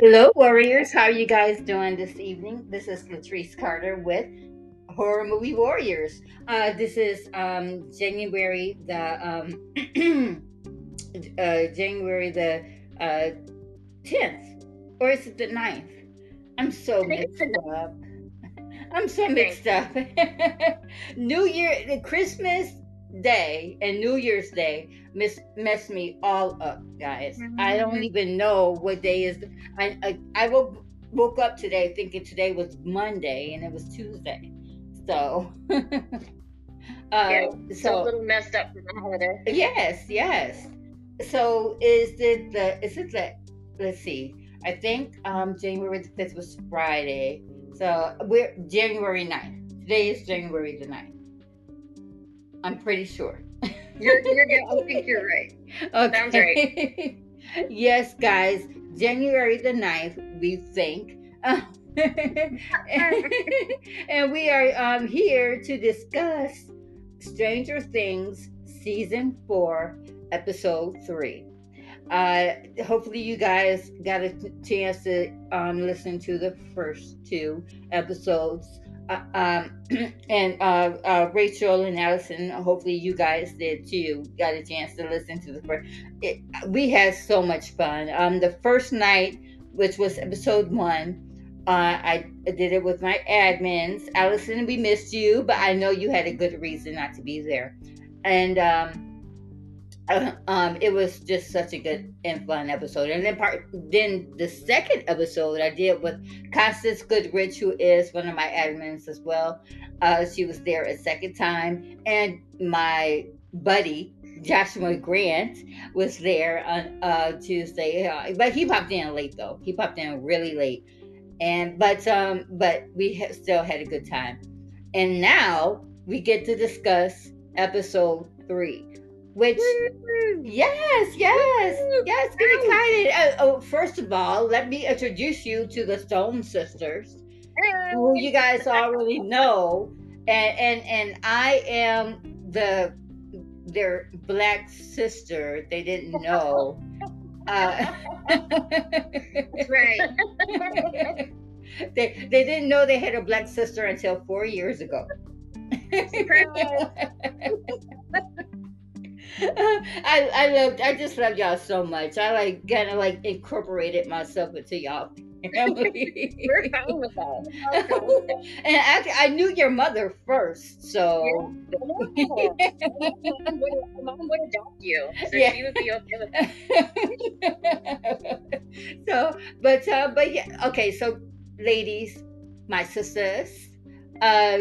Hello, warriors. How are you guys doing this evening? This is Latrice Carter with Horror Movie Warriors. Uh, this is um, January the um, uh, January the uh, tenth, or is it the 9th? I'm so mixed up. I'm so mixed up. New Year, Christmas Day and New Year's Day miss mess me all up, guys. Mm-hmm. I don't mm-hmm. even know what day is. I I, I woke, woke up today thinking today was Monday and it was Tuesday. So. uh, yeah, so a little messed up for the holiday. Yes, yes. So is it the is it the let's see. I think um January the 5th was Friday. So we're January 9th. Today is January the 9th. I'm pretty sure. You're, you're good. I think you're right. Okay. Sounds right. yes, guys. January the 9th, we think. and we are um, here to discuss Stranger Things Season 4, Episode 3. Uh, hopefully, you guys got a chance to um, listen to the first two episodes. Uh, um, and uh, uh, Rachel and Allyson, hopefully you guys did too. Got a chance to listen to the first. It, we had so much fun. Um, the first night, which was episode one, uh, I did it with my admins. Allyson, we missed you, but I know you had a good reason not to be there. And um, um, it was just such a good and fun episode. And then part then the second episode I did with Constance Goodrich, who is one of my admins as well. Uh, she was there a second time, and my buddy Joshua Grant was there on uh, Tuesday. Uh, but he popped in late though. He popped in really late, and but um, but we ha- still had a good time. And now we get to discuss episode three which yes yes yes get excited. Uh, oh, first of all let me introduce you to the stone sisters who you guys already know and and and i am the their black sister. They didn't know. Uh, right. They they didn't know they had a black sister until four years ago I I loved I just love y'all so much. I like kind of like incorporated myself into y'all family. We're fine with that. and actually, I knew your mother first, so yeah. mom would adopt you, so yeah. she would be okay with that. so, but uh, but yeah, okay. So, ladies, my sisters, uh,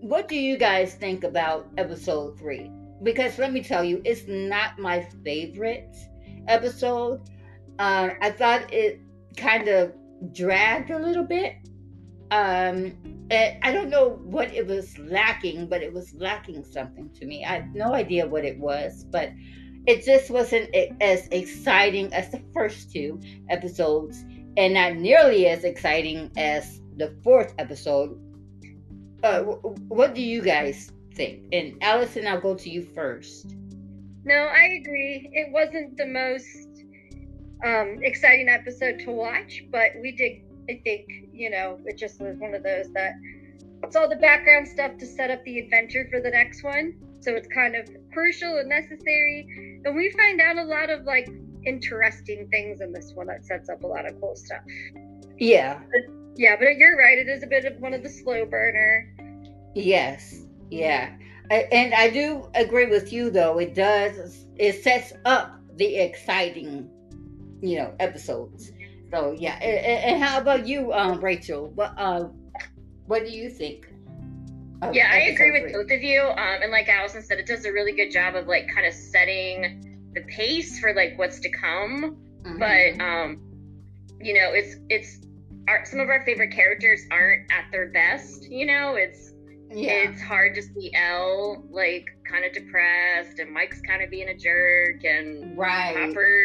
what do you guys think about episode three? Because let me tell you, it's not my favorite episode. Um, I thought it kind of dragged a little bit. Um, I don't know what it was lacking, but it was lacking something to me. I have no idea what it was, but it just wasn't as exciting as the first two episodes, and not nearly as exciting as the fourth episode. Uh, what do you guys think. And Allyson, I'll go to you first. No, I agree. It wasn't the most um, exciting episode to watch, but we did. I think you know it just was one of those that it's all the background stuff to set up the adventure for the next one. So it's kind of crucial and necessary. And we find out a lot of like interesting things in this one that sets up a lot of cool stuff. Yeah. But, yeah, but you're right. It is a bit of one of the slow burner. Yes. Yeah. And I do agree with you though. It does it sets up the exciting, you know, episodes. So yeah. And, and how about you, um, Rachel? What uh what do you think? Yeah, I agree with both of you. Um, and like Allyson said, it does a really good job of like kind of setting the pace for like what's to come. Mm-hmm. But um, you know, it's it's our, some of our favorite characters aren't at their best. You know, it's yeah. it's hard to see El like kind of depressed and Mike's kind of being a jerk and right. Hopper,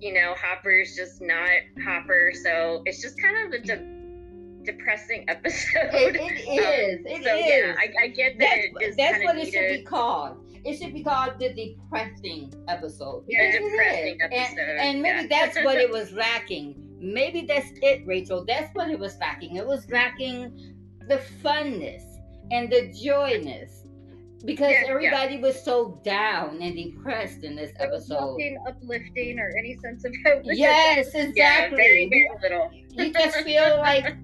you know, Hopper's just not Hopper. So it's just kind of a de- depressing episode. it, it is. Um, it so, is. Yeah, I, I get that. That's, that's what it should be called. It should be called the depressing episode. Yeah, depressing episode. And, and maybe yeah. that's what it was lacking maybe that's it, Rachel. That's what it was lacking. It was lacking the funness and the joyness because yeah, everybody yeah. was so down and depressed in this episode. nothing uplifting or any sense of hope. Yes, exactly. Yeah, very, very little. you just feel like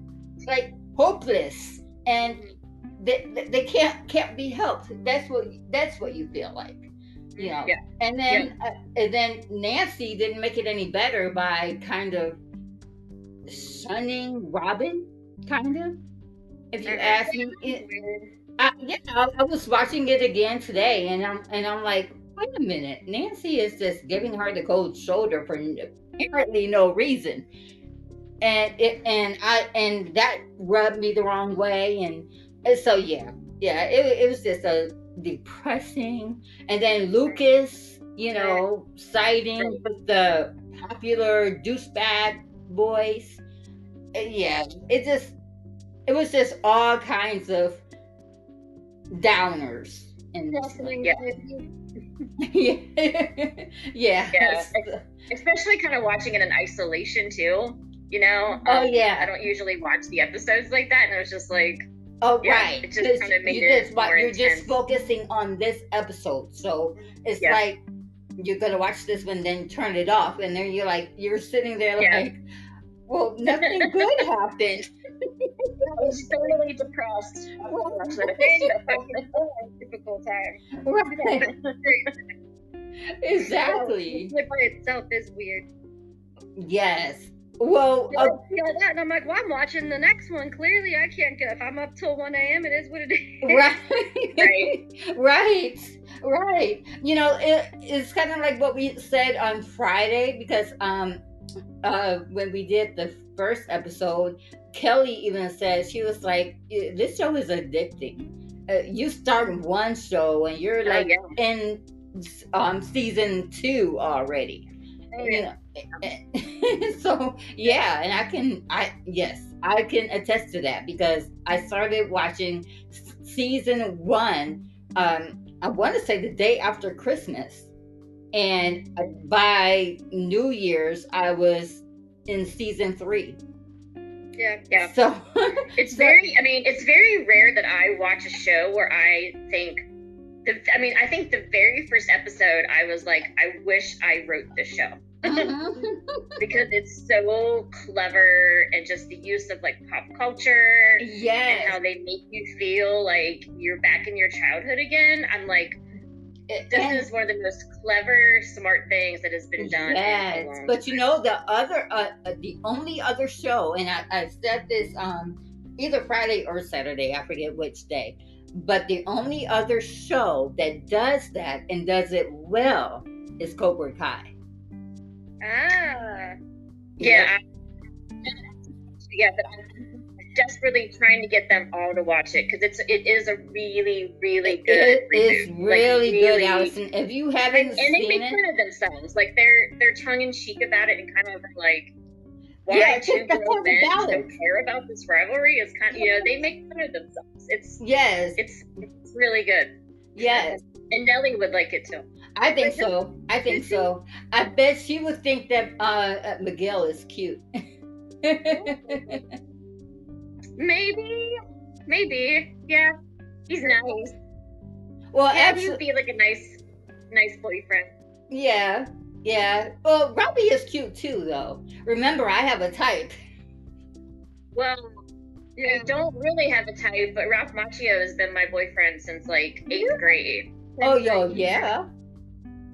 like hopeless and they, they can't can't be helped. That's what that's what you feel like. You know. Yeah. And then uh, and then Nancy didn't make it any better by kind of shunning Robin, kind of. If you ask me, it, I, yeah, I, I, was watching it again today, and I'm and I'm like, wait a minute, Nancy is just giving her the cold shoulder for apparently no reason, and it and I and that rubbed me the wrong way, and, and so yeah, yeah, it, it was just a depressing, and then Lucas, you know, siding with the popular douchebag boys, uh, yeah, it just it was just all kinds of downers and yeah. yeah. yeah. Especially kind of watching it in isolation too. You know? Oh um, yeah. I don't usually watch the episodes like that, and it was just like. Oh yeah, right. It just kind of made you it just, more You're intense. just focusing on this episode, so it's yeah. like you're gonna watch this one, then turn it off, and then you're like you're sitting there like, well, nothing good happened. I was totally depressed. Difficult time. Right. exactly. It by itself is weird. Yes. Well, uh, you know that, and I'm like, well, I'm watching the next one. Clearly, I can't get. If I'm up till 1 a.m., it is what it is. Right, right, right, right. You know, it, it's kind of like what we said on Friday because um, uh, when we did the first episode, Kelly even said she was like, "This show is addicting. Uh, you start one show and you're oh, like in um season two already." Yeah. You know? so yeah, and I can, I yes, I can attest to that because I started watching season one. Um, I want to say the day after Christmas and by New Year's, I was in season three. Yeah, yeah. So it's very. I mean, it's very rare that I watch a show where I think. The, I mean, I think the very first episode, I was like, I wish I wrote this show. Mm-hmm. because it's so clever and just the use of like pop culture yes. and how they make you feel like you're back in your childhood again. I'm like, this and, is one of the most clever, smart things that has been done. Yes, but you know the other, uh, uh, the only other show, and I, I said this um, either Friday or Saturday, I forget which day, but the only other show that does that and does it well is Cobra Kai. Ah, yeah, yeah, yeah but desperately trying to get them all to watch it because it's it is a really really good. It is really, like, really good, Allyson. If you haven't and, and they make fun of themselves, like they're they're tongue in cheek about it and kind of like. Why yeah, two grown men don't care about this rivalry is kind of you know they make fun of themselves. It's yes, it's it's really good. Yes, and Nellie would like it too. I think so. I think so. I bet she would think that uh, uh Miguel is cute. Maybe, maybe, yeah. He's nice. Well, yeah, he'd be like a nice, nice boyfriend. Yeah, yeah. Well, Robbie is cute too, though. Remember, I have a type. Well, yeah. I don't really have a type, but Ralph Macchio has been my boyfriend since like eighth grade. Oh, yo, yeah.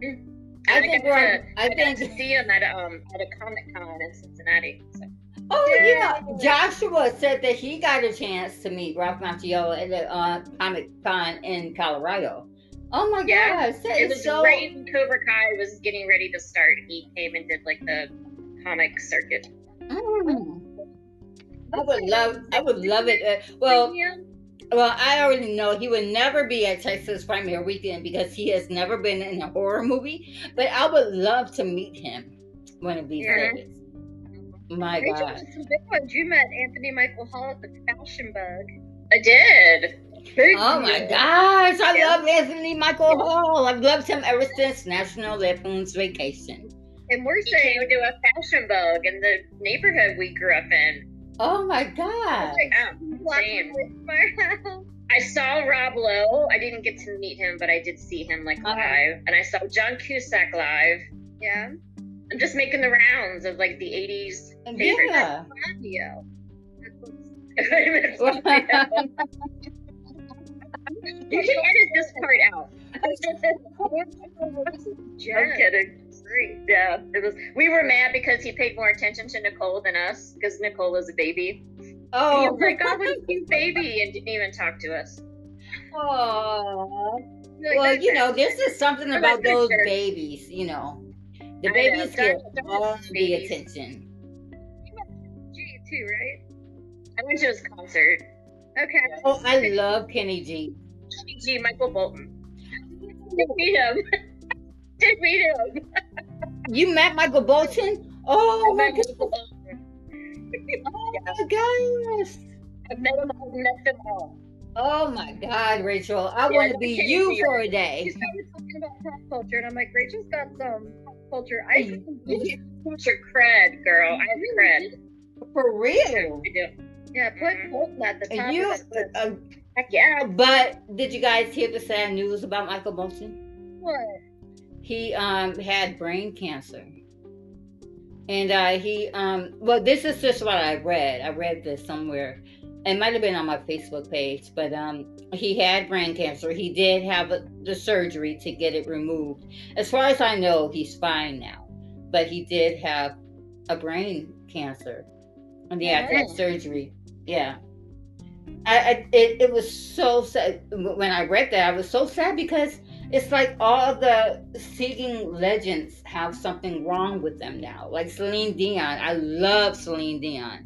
Mm. I, I think got to, I, I think to see him at um at a Comic Con in Cincinnati. So. Oh yeah. Joshua said that he got a chance to meet Ralph Macchio at the uh, Comic Con in Colorado. Oh my yeah. gosh, it was so... right when Cobra Kai was getting ready to start. He came and did like the comic circuit. Mm. I would love, I would love it. Uh, well, well, I already know he would never be at Texas Frightmare Weekend because he has never been in a horror movie. But I would love to meet him one of these yeah. days. My Rachel God. Some big ones. You met Anthony Michael Hall at the Fashion Bug. I did. oh my gosh, I yeah. love Anthony Michael. Hall. I've loved him ever since National Lampoon's Vacation. And we're he saying came to a Fashion Bug in the neighborhood we grew up in. Oh my god. like, Yeah, walk same. away from our house. I saw Rob Lowe. I didn't get to meet him, but I did see him like Uh-huh. live, and I saw John Cusack live. Yeah. I'm just making the rounds of like the '80s favorites. Yeah. Fabio. you can edit this part out. I'm kidding. Yeah, it was. We were mad because he paid more attention to Nicole than us because Nicole was a baby. Oh, like, "Oh, what a baby," and didn't even talk to us. Oh. Like, Well, you know, this is something about those picture. babies, you know. The I babies get don't- don't all the attention. G too, right? I went to his concert. Okay. Oh, I love Kenny G. Kenny G. Michael Bolton. Did meet him. Did meet him. You met Michael Bolton? Oh my god. Oh my gosh. I've met him. I've met them all. Oh my god, Rachel. I Yeah, want to be you for a She day. started talking about pop culture, and I'm like, Rachel's got some culture. I Put your cred, girl. I have cred. For real. I do. yeah, put. Bolton at the top. You, uh, Heck yeah. but did you guys hear the sad news about Michael Bolton? what? He um had brain cancer. And uh he um well this is just what I read. I read this somewhere. It might have been on my Facebook page, but um he had brain cancer. He did have the surgery to get it removed. As far as I know, he's fine now. But he did have a brain cancer. And he had that Yeah. surgery. Yeah. I, I it, it was so sad when I read that. I was so sad because it's like all the singing legends have something wrong with them now. Like Celine Dion, I love Celine Dion,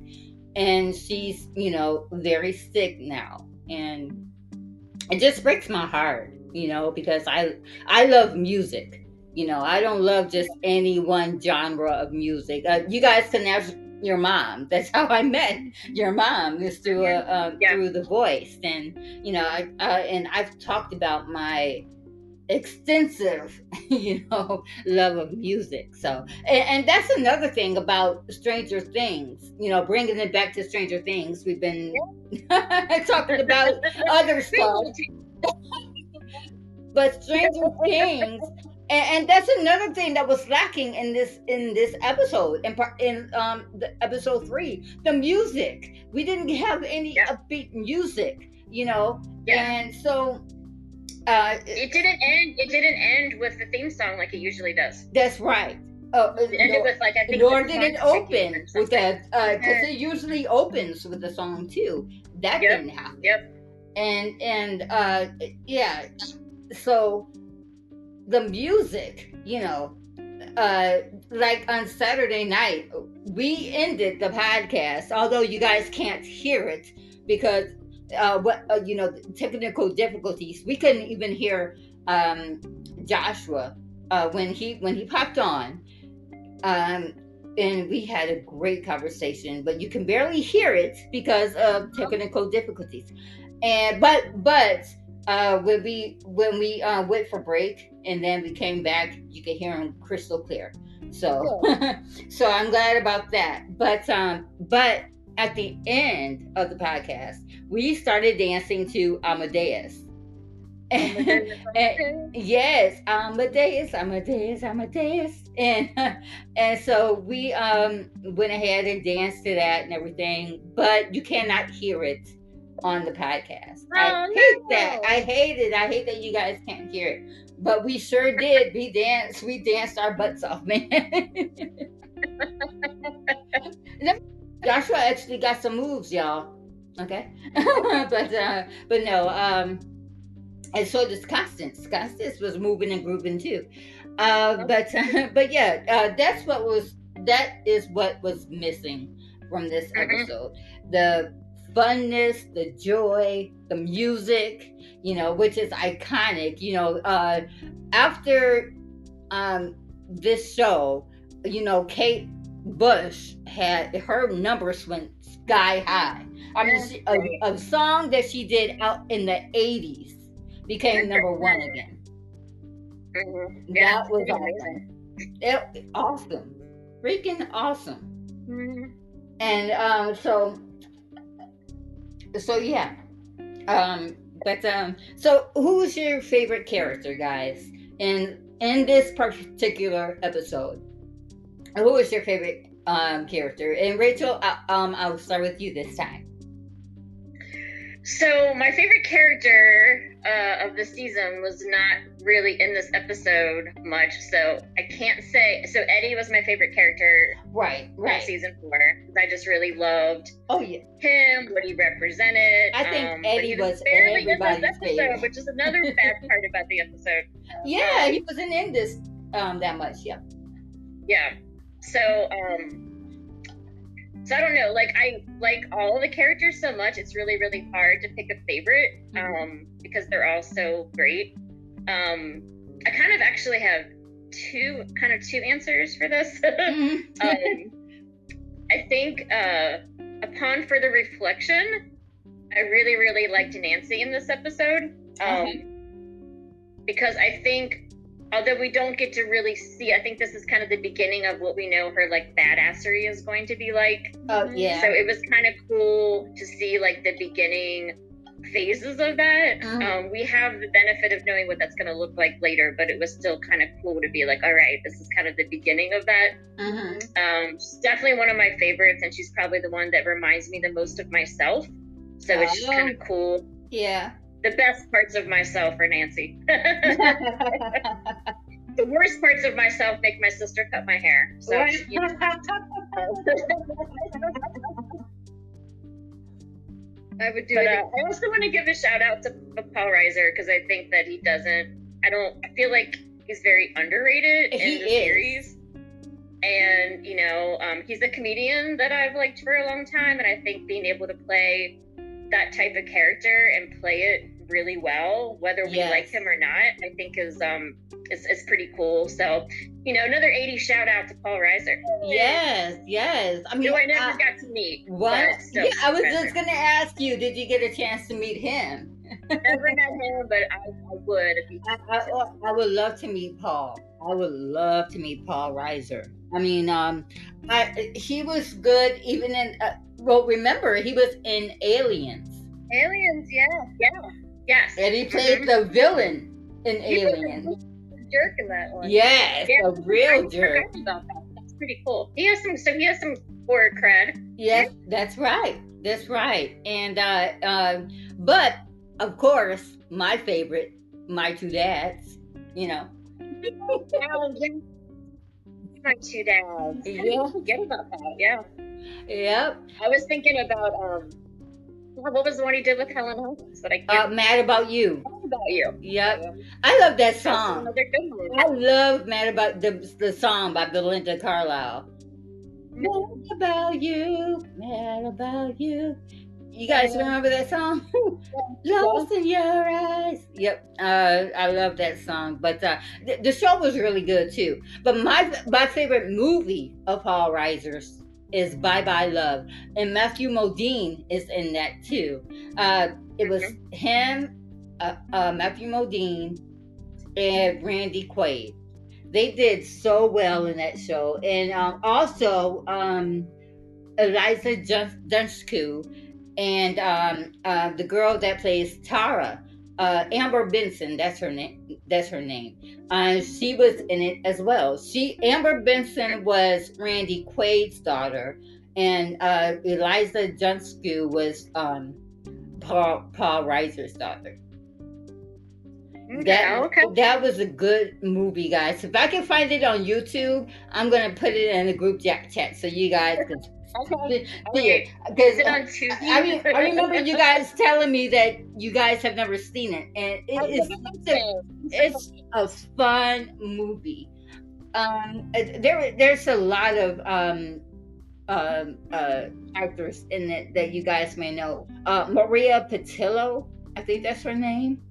and she's you know very sick now, and it just breaks my heart, you know, because I I love music. You know, I don't love just any one genre of music. Uh, you guys can ask your mom. That's how I met your mom is through a, um, Yeah. through the voice, and you know, I uh, and I've talked about my extensive, you know, love of music. So, and, and that's another thing about Stranger Things. You know, bringing it back to Stranger Things. We've been talking about other stuff, but Stranger Things. And, and that's another thing that was lacking in this in this episode in par- in um the episode three the music we didn't have any Yeah. upbeat music you know Yeah. and so uh It didn't end. It didn't end with the theme song like it usually does. that's right uh, It ended nor, with like I think. nor did it open with that because it usually opens with the song too that Yep. didn't happen Yep. and and uh yeah so the music you know uh like on saturday night we ended the podcast although you guys can't hear it because uh what uh, you know technical difficulties. We couldn't even hear um joshua uh when he when he popped on. Um and we had a great conversation but you can barely hear it because of technical difficulties. And but but uh when we when we uh went for break and then we came back you could hear him crystal clear. So so i'm glad about that. But um but at the end of the podcast we started dancing to amadeus. And, and- yes amadeus amadeus amadeus. And and so we um went ahead and danced to that and everything but you cannot hear it on the podcast. I Oh, hate no. that. I hate it. I hate that you guys can't hear it. But we sure did. We danced. We danced our butts off man joshua actually got some moves y'all okay but uh but no um and so does Constance. Constance was moving and grooving too. Uh, but but yeah, uh, that's what was that is what was missing from this Mhm. episode. The funness, the joy, the music, you know, which is iconic. You know, uh, after um, this show, you know, Kate Bush had her numbers went sky high. I mean, she, a, a song that she did out in the '80s became number one again. Mhm. Yeah, That was awesome. it, awesome, freaking awesome. Mm-hmm. And um, so, so yeah. Um, but um, so who's your favorite character, guys? In in this particular episode, who is your favorite um character? And Rachel, I, um, I'll start with you this time. So my favorite character uh, of the season was not really in this episode much, so I can't say. So Eddie was my favorite character, right? Right. season four, I just really loved. Oh yeah. Him, what he represented. I think um, Eddie was, was barely in this episode, favorite. which is another bad part about the episode. Yeah, um, he wasn't in this um that much. Yeah. Yeah. So um so I don't know. Like I like all the characters so much. It's really really hard to pick a favorite mm-hmm. um, because they're all so great. Um, I kind of actually have two kind of two answers for this. Mm-hmm. um, I think uh, upon further reflection, I really really liked Nancy in this episode um, because I think although we don't get to really see i think this is kind of the beginning of what we know her like badassery is going to be like. Oh yeah. So it was kind of cool to see like the beginning phases of that. Mm-hmm. um, we have the benefit of knowing what that's going to look like later but it was still kind of cool to be like all right this is kind of the beginning of that. Mm-hmm. um, she's definitely one of my favorites and she's probably the one that reminds me the most of myself. So oh. it's just kind of cool. Yeah the best parts of myself are Nancy. the worst parts of myself make my sister cut my hair. So. I would do but, it. Uh, I also want to give a shout out to Paul Reiser because I think that he doesn't. I don't. I feel like he's very underrated he in the is. series. And you know, um, he's a comedian that I've liked for a long time, and I think being able to play that type of character and play it really well, whether we yes. like him or not, I think is um is, is pretty cool. So, you know, another 80 shout out to Paul Reiser. Yes, yes. I mean, Who I never got to meet. What? Yeah, I was just gonna ask you, did you get a chance to meet him? never met him, but I, I would. I, I, I, would love to meet Paul. I would love to meet Paul Reiser. I mean, um, I, he was good even in. Uh, well, remember he was in Aliens. Aliens, yeah, yeah, yes. And he played mm-hmm. the villain in he Aliens. jerk in that one. Yes, yeah, a real I jerk. About that. That's pretty cool. He has some. So he has some horror cred. Yes, that's right. That's right. And uh, uh, but of course, my favorite, my two dads. You know. my two dads. Yeah. Forget about that. Yeah. Yep. I was thinking about um what was the one he did with Helen Hunt? But I can't. Uh, Mad About You. Mad About You. Yep. I love that song. I love Mad About the the song by Belinda Carlisle. Mad about you, mad about you. You guys remember that song? Lost in your eyes. Yep, uh, I love that song. But uh, th- the show was really good too. But my my favorite movie of Paul Reiser's is Bye Bye Love, and Matthew Modine is in that too. Uh, it was mm-hmm. him, uh, uh, Matthew Modine, and Randy Quaid. They did so well in that show, and um, also um, Eliza Dushku and um, uh, the girl that plays Tara, uh, Amber Benson. That's her name. That's her name. Uh, she was in it as well. She Amber Benson was Randy Quaid's daughter, and uh, Eliza Dushku was um, Paul Paul Reiser's daughter. Okay, that okay. that was a good movie, guys. If I can find it on YouTube, I'm gonna put it in the group chat so you guys can Okay. Because I mean, I remember you guys telling me that you guys have never seen it, and it is it's a fun movie. Um, there there's a lot of um, um, uh, actors in it that you guys may know. Uh, Maria Pitillo, I think that's her name.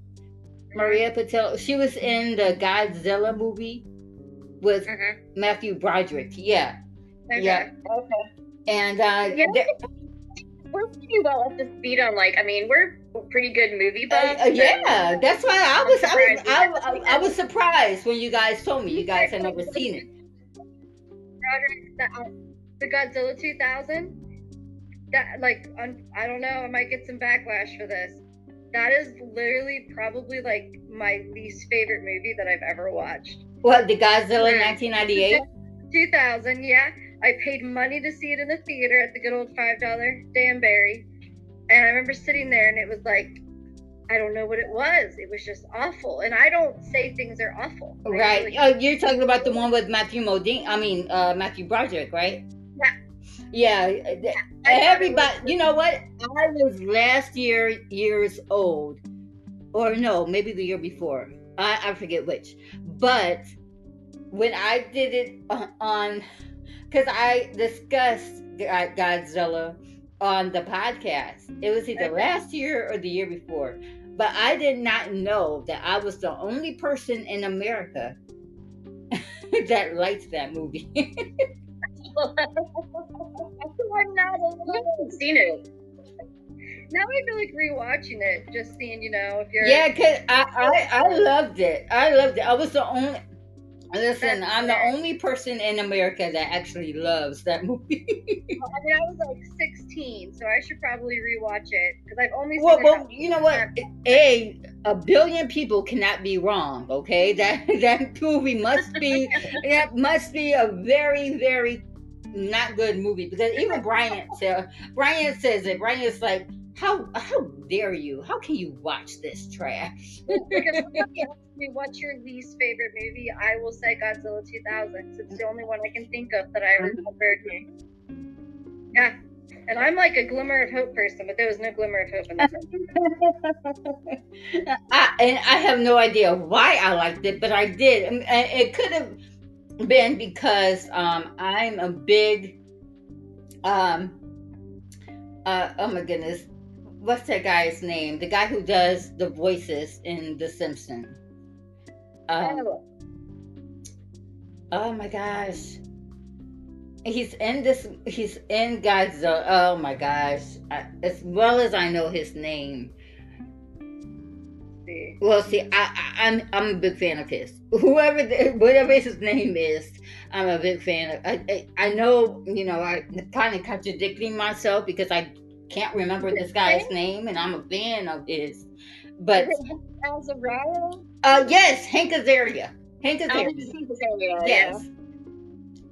Maria Pitillo. She was in the Godzilla movie with mm-hmm. Matthew Broderick. Yeah. Okay. Yeah. Okay. And uh, yeah, we're pretty well up to speed on like. I mean, we're pretty good movie uh, buffs. Uh, yeah, that's why I was I was I, I, I, was surprised when you guys told me you guys had never seen it. The, the Godzilla 2000. That like I don't know, I might get some backlash for this. That is literally probably like my least favorite movie that I've ever watched. What the Godzilla 1998? 2000, yeah. I paid money to see it in the theater at the good old five dollar Danbury, and I remember sitting there and it was like I don't know what it was. It was just awful. And I don't say things are awful. Right. Really oh, you're talking about the one with Matthew Modine. I mean, uh, Matthew Broderick, right? Yeah. Yeah. yeah. Everybody, you know what? I was last year years old, or no, maybe the year before. I, I forget which. But when I did it on, because I discussed uh, Godzilla on the podcast, it was either last year or the year before but I did not know that I was the only person in America that liked that movie. I'm not alone. seen it. Now I feel like rewatching it, just seeing, you know, if you're. Yeah, cause I, I I loved it. I loved it. I was the only. Listen, I'm the only person in America that actually loves that movie. I mean, I was like 16, so I should probably rewatch it because I've only seen well, well, you know what? A a billion people cannot be wrong. Okay, that that movie must be that must be a very very not good movie because even Brian said Brian says it. Brian is like how how dare you? How can you watch this trash? because somebody asked me what's your least favorite movie, I will say Godzilla 2000. It's the only one I can think of that I remembered. Yeah, and I'm like a glimmer of hope person, but there was no glimmer of hope in this. I, and I have no idea why I liked it, but I did. And it could have been because um, I'm a big um, uh, oh my goodness, what's that guy's name? The guy who does the voices in The Simpsons. Um, oh. oh my gosh. He's in this. He's in Godzilla. Oh my gosh! I, as well as I know his name. See. Well, see, I, I, am I'm, I'm a big fan of his. Whoever, the, whatever his name is, I'm a big fan of. I, I, I know, you know, I am kind of contradicting myself because I can't remember this guy's name, and I'm a fan of his. But Azaria? Uh, yes, Hank Azaria. Hank Azaria. Yes,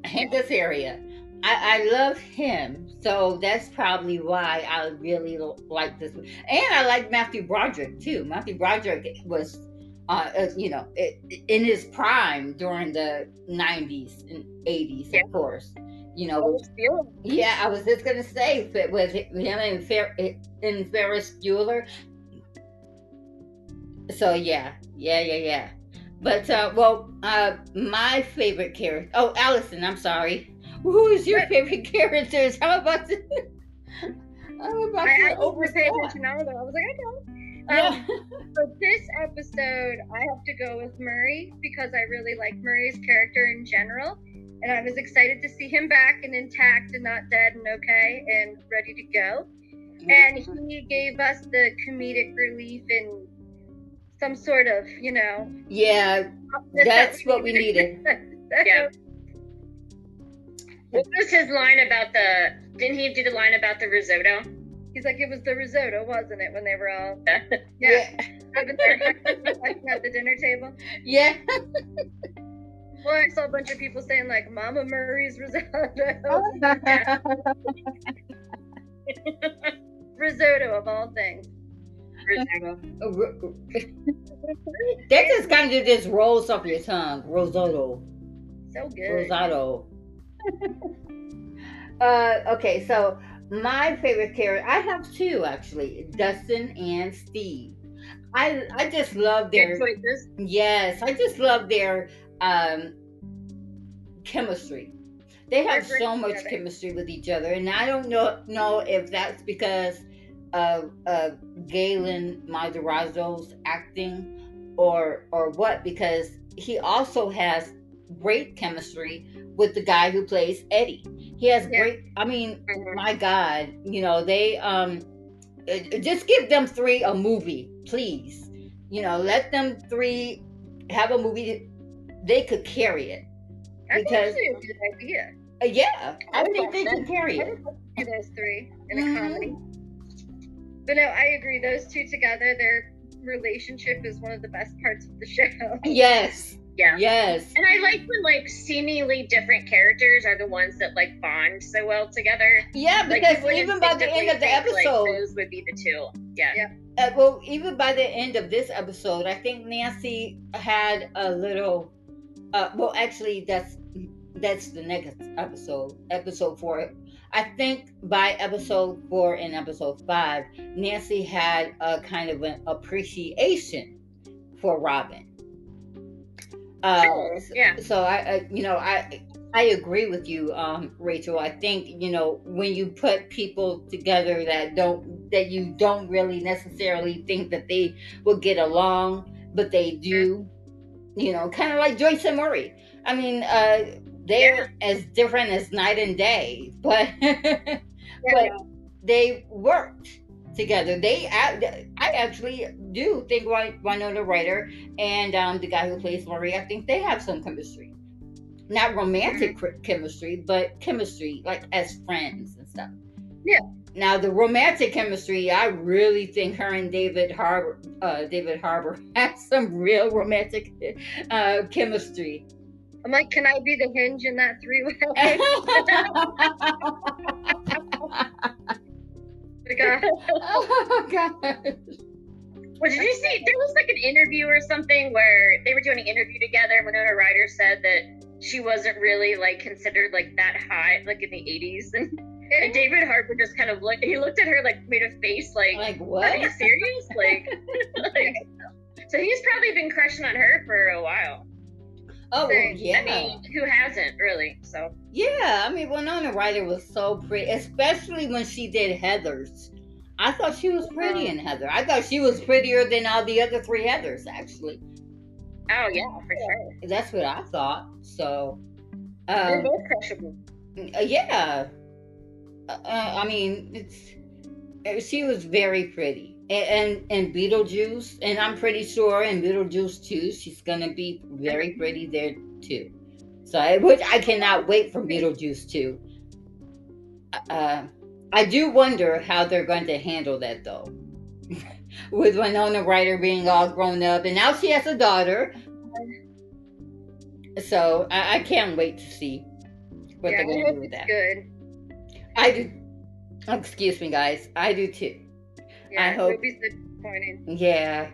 Hank Azaria. I, I love him, so that's probably why I really like this. And I like Matthew Broderick too. Matthew Broderick was, uh, uh you know, in his prime during the '90s and '80s, yeah. of course you know, yeah, I was just gonna say it was him and Fer- in Ferris Bueller. So yeah, yeah, yeah, yeah. But uh, well, uh, my favorite character. Oh, Allyson, I'm sorry. Who is your favorite characters? How about the? How about I, pay attention now though. I was like, I know. Um, for this episode, I have to go with Murray because I really like Murray's character in general and I was excited to see him back and intact and not dead and okay and ready to go. And he gave us the comedic relief and some sort of, you know. Yeah, that's what we needed. yeah. What was his line about the? Didn't he do the line about the risotto? He's like, it was the risotto, wasn't it? When they were all yeah, yeah. at the dinner table. Yeah. Well, I saw a bunch of people saying like Mama Murray's risotto. risotto of all things. Risotto. that just kind of just rolls off your tongue. Risotto. So good. Risotto. uh, okay, so my favorite character, I have two actually, Dustin and Steve. I I just love their yes, I just love their um, chemistry. They have so much together. chemistry with each other, and I don't know know if that's because of, of Gaten Matarazzo's acting or or what. Because he also has great chemistry with the guy who plays Eddie. He has yeah. great. I mean, mm-hmm. my God, you know they um just give them three a movie, please. You know, let them three have a movie they could carry it. That's because, actually a good idea. Uh, yeah, I, I think they can carry it. those three in mm-hmm. a comedy. But no, I agree. Those two together, their relationship is one of the best parts of the show. Yes. Yeah. Yes. And I like when like seemingly different characters are the ones that like bond so well together. Yeah, because like, even by the end of the episode, like, those would be the two. Yeah. Yeah. Uh, well, even by the end of this episode, I think Nancy had a little. Uh, well, actually, that's that's the next episode, episode four. I think by episode four and episode five, Nancy had a kind of an appreciation for Robin. Uh, yeah. So I, I, you know, I I agree with you, um, Rachel. I think you know when you put people together that don't that you don't really necessarily think that they will get along, but they do. You know, kind of like Joyce and Murray. I mean, uh, they're yeah. as different as night and day, but yeah. but they worked together. They, I actually do think Winona Ryder and um, the guy who plays Murray, I think they have some chemistry. Not romantic mm-hmm. chemistry, but chemistry, like as friends and stuff. Yeah. Now the romantic chemistry, I really think her and David Harbour, uh, David Harbour, have some real romantic uh, chemistry. I'm like, can I be the hinge in that three way? oh god. Well, did you see? There was like an interview or something where they were doing an interview together. Winona Ryder said that she wasn't really like considered like that hot, like in the '80s, and, and David Harbour just kind of looked. He looked at her like made a face like, like what? Are you serious? like, like, so he's probably been crushing on her for a while. Oh yeah. I mean, who hasn't really? So yeah, I mean, Winona Ryder was so pretty, especially when she did Heather's. I thought she was pretty in Heather. I thought she was prettier than all the other three Heathers, actually. Oh yeah, for sure. That's what I thought. So, um, they're both crushable. Uh, yeah. Uh, I mean, it's uh, she was very pretty and, and Beetlejuice, and I'm pretty sure in Beetlejuice too, she's gonna be very pretty there too. So, I, which I cannot wait for Beetlejuice too. Uh, I do wonder how they're going to handle that though, with Winona Ryder being all grown up, and now she has a daughter. So I, I can't wait to see what yeah, they're going to do with that. Good. I do. Excuse me, guys. I do too. Yeah, I hope. be disappointing. Yeah.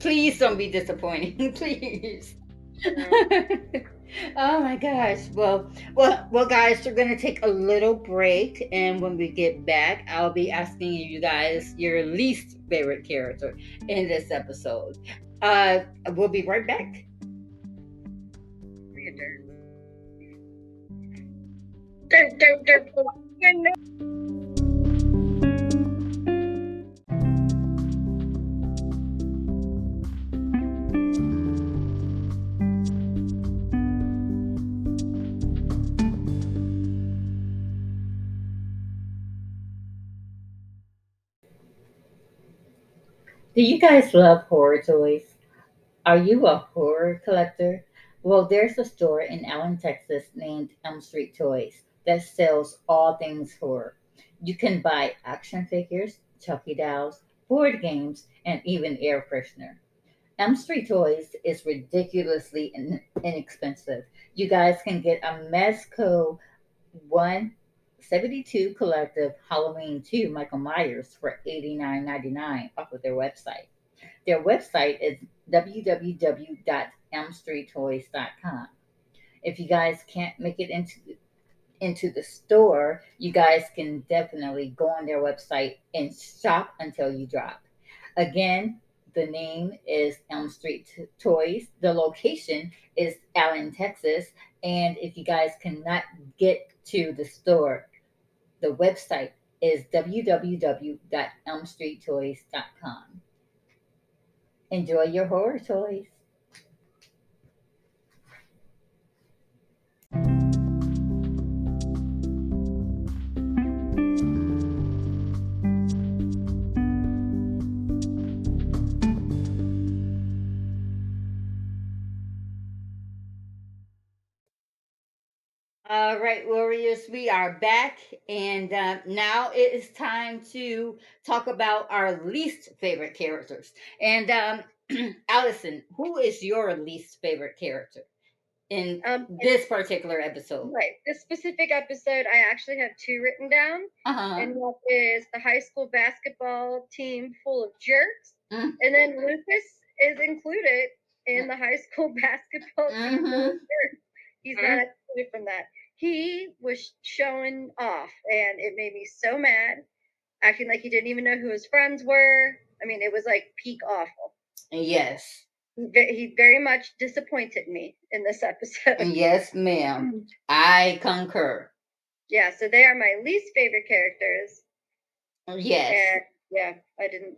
Please don't be disappointing. Please. oh my gosh. Well, well, well, guys, we're gonna take a little break, and when we get back, I'll be asking you guys your least favorite character in this episode. Uh, we'll be right back. Don't, don't, Do you guys love horror toys? Are you a horror collector? Well, there's a store in Allen, Texas named Elm Street Toys that sells all things horror. You can buy action figures, Chucky dolls, board games, and even air freshener. Elm Street Toys is ridiculously in- inexpensive. You guys can get a Mezco 172 Collective Halloween 2 Michael Myers for $89.99 off of their website. Their website is www.elmstreettoys.com. If you guys can't make it into into the store, you guys can definitely go on their website and shop until you drop. Again, the name is Elm Street Toys. The location is Allen, Texas. And if you guys cannot get to the store, the website is www.elmstreettoys.com. Enjoy your horror toys. All right, Warriors, we are back, and uh, now it is time to talk about our least favorite characters. And um, Allyson, who is your least favorite character in um, this particular episode? Right, this specific episode, I actually have two written down, uh-huh. and that is the high school basketball team full of jerks, mm-hmm. and then Lucas is included in the high school basketball team mm-hmm. full of jerks. He's mm-hmm. not excluded from that he was showing off and it made me so mad acting like he didn't even know who his friends were. I mean it was like peak awful. Yes. He very much disappointed me in this episode. Yes ma'am. Mm. i concur. Yeah so they are my least favorite characters. Yes. And, yeah i didn't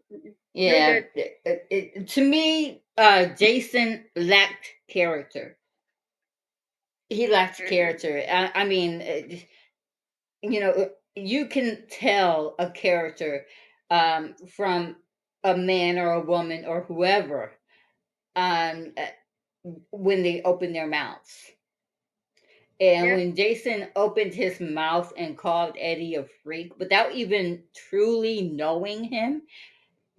yeah it, it, to me uh jason lacked character he lacked character. I, I mean, uh, you know, you can tell a character um, from a man or a woman or whoever um, uh, when they open their mouths. And yeah. when Jason opened his mouth and called Eddie a freak without even truly knowing him,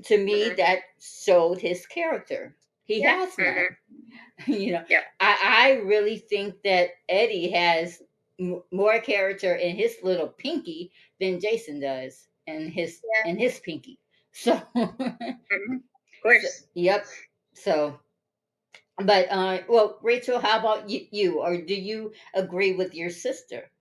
to me, mm-hmm. that showed his character. He yeah. has none. Mm-hmm. you know, yeah. I, I really think that Eddie has m- more character in his little pinky than Jason does in his yeah. in his pinky. So, mm-hmm. of course, so, yep. So, but uh, well, Rachel, how about you, you? Or do you agree with your sister?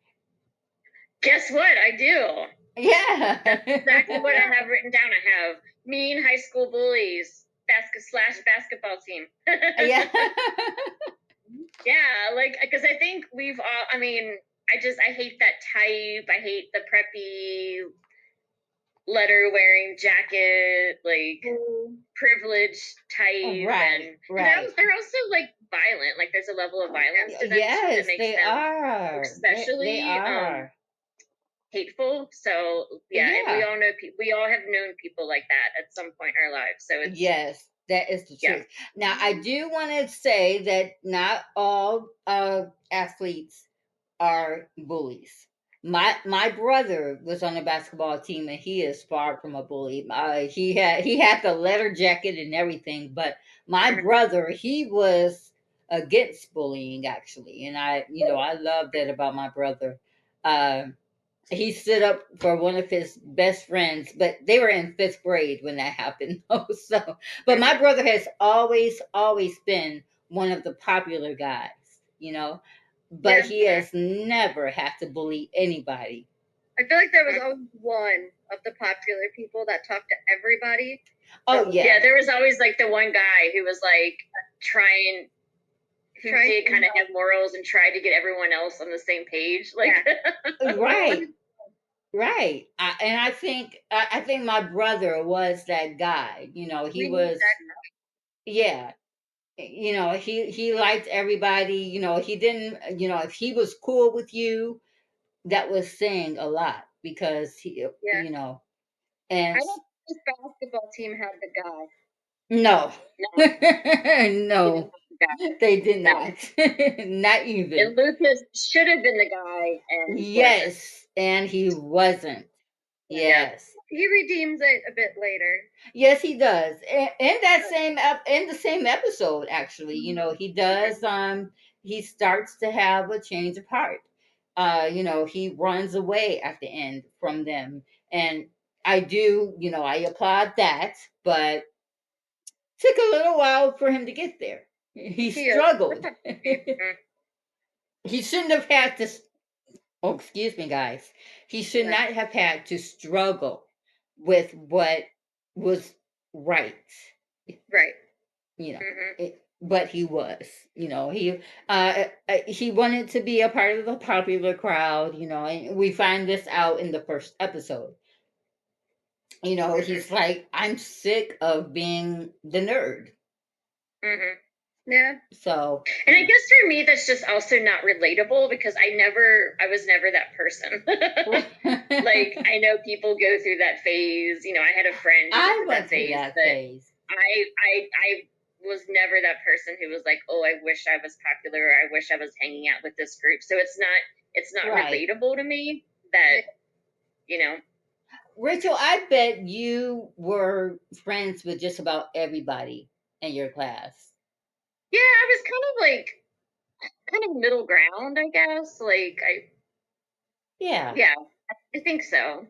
Guess what? I do. Yeah, That's exactly what I have written down. I have mean high school bullies basket slash basketball team. yeah. yeah, like because I think we've all. I mean, I just I hate that type. I hate the preppy letter wearing jacket, like mm. privileged type. Right, and, right. And they're also like violent. Like there's a level of violence to them. Yes, they are. Especially they, they um, are. Um, hateful. So yeah, yeah. we all know people. We all have known people like that at some point in our lives. So it's yes, that is the truth. Yeah. Now I do want to say that not all uh, athletes are bullies. My my brother was on the basketball team and he is far from a bully. Uh, he had he had the letter jacket and everything, but my mm-hmm. brother he was against bullying actually, and I you know I love that about my brother. Uh, he stood up for one of his best friends, but they were in fifth grade when that happened. so, but my brother has always, always been one of the popular guys, you know, but yeah. he has never had to bully anybody. I feel like there was always one of the popular people that talked to everybody. Oh yeah, yeah. There was always like the one guy who was like trying who did kind of have morals and tried to get everyone else on the same page. Like, yeah. Uh, right, right. I, and I think I, I, think my brother was that guy. You know, he was. Yeah, you know, he he liked everybody. You know, he didn't. Uh, you know, if he was cool with you, that was saying a lot because he, uh, yeah. you know, and I don't think this basketball team had the guy. No, no, no. They did not. not even. And Lucas should have been the guy. And yes, and he wasn't. Yes. He redeems it a bit later. Yes, he does. In, in that same ep- in the same episode, actually, you know, he does. Um, he starts to have a change of heart. Uh, you know, he runs away at the end from them, and I do. You know, I applaud that, but took a little while for him to get there. He struggled. he shouldn't have had to. Oh, excuse me, guys. He should not have had to struggle with what was right. Right. You know, mm-hmm. it, but he was. You know, he uh, uh, he wanted to be a part of the popular crowd. You know, and we find this out in the first episode. You know, mm-hmm. he's like, I'm sick of being the nerd. Mm-hmm. Yeah. So. And I guess for me, that's just also not relatable because I never, I was never that person. like I know people go through that phase. You know, I had a friend. I went that phase, that phase. I, I, I was never that person who was like, "Oh, I wish I was popular. I wish I was hanging out with this group." So it's not it's not right. relatable to me that you know. Rachel, I bet you were friends with just about everybody in your class. Yeah, I was kind of like kind of middle ground, I guess. Like I Yeah. Yeah, I think so.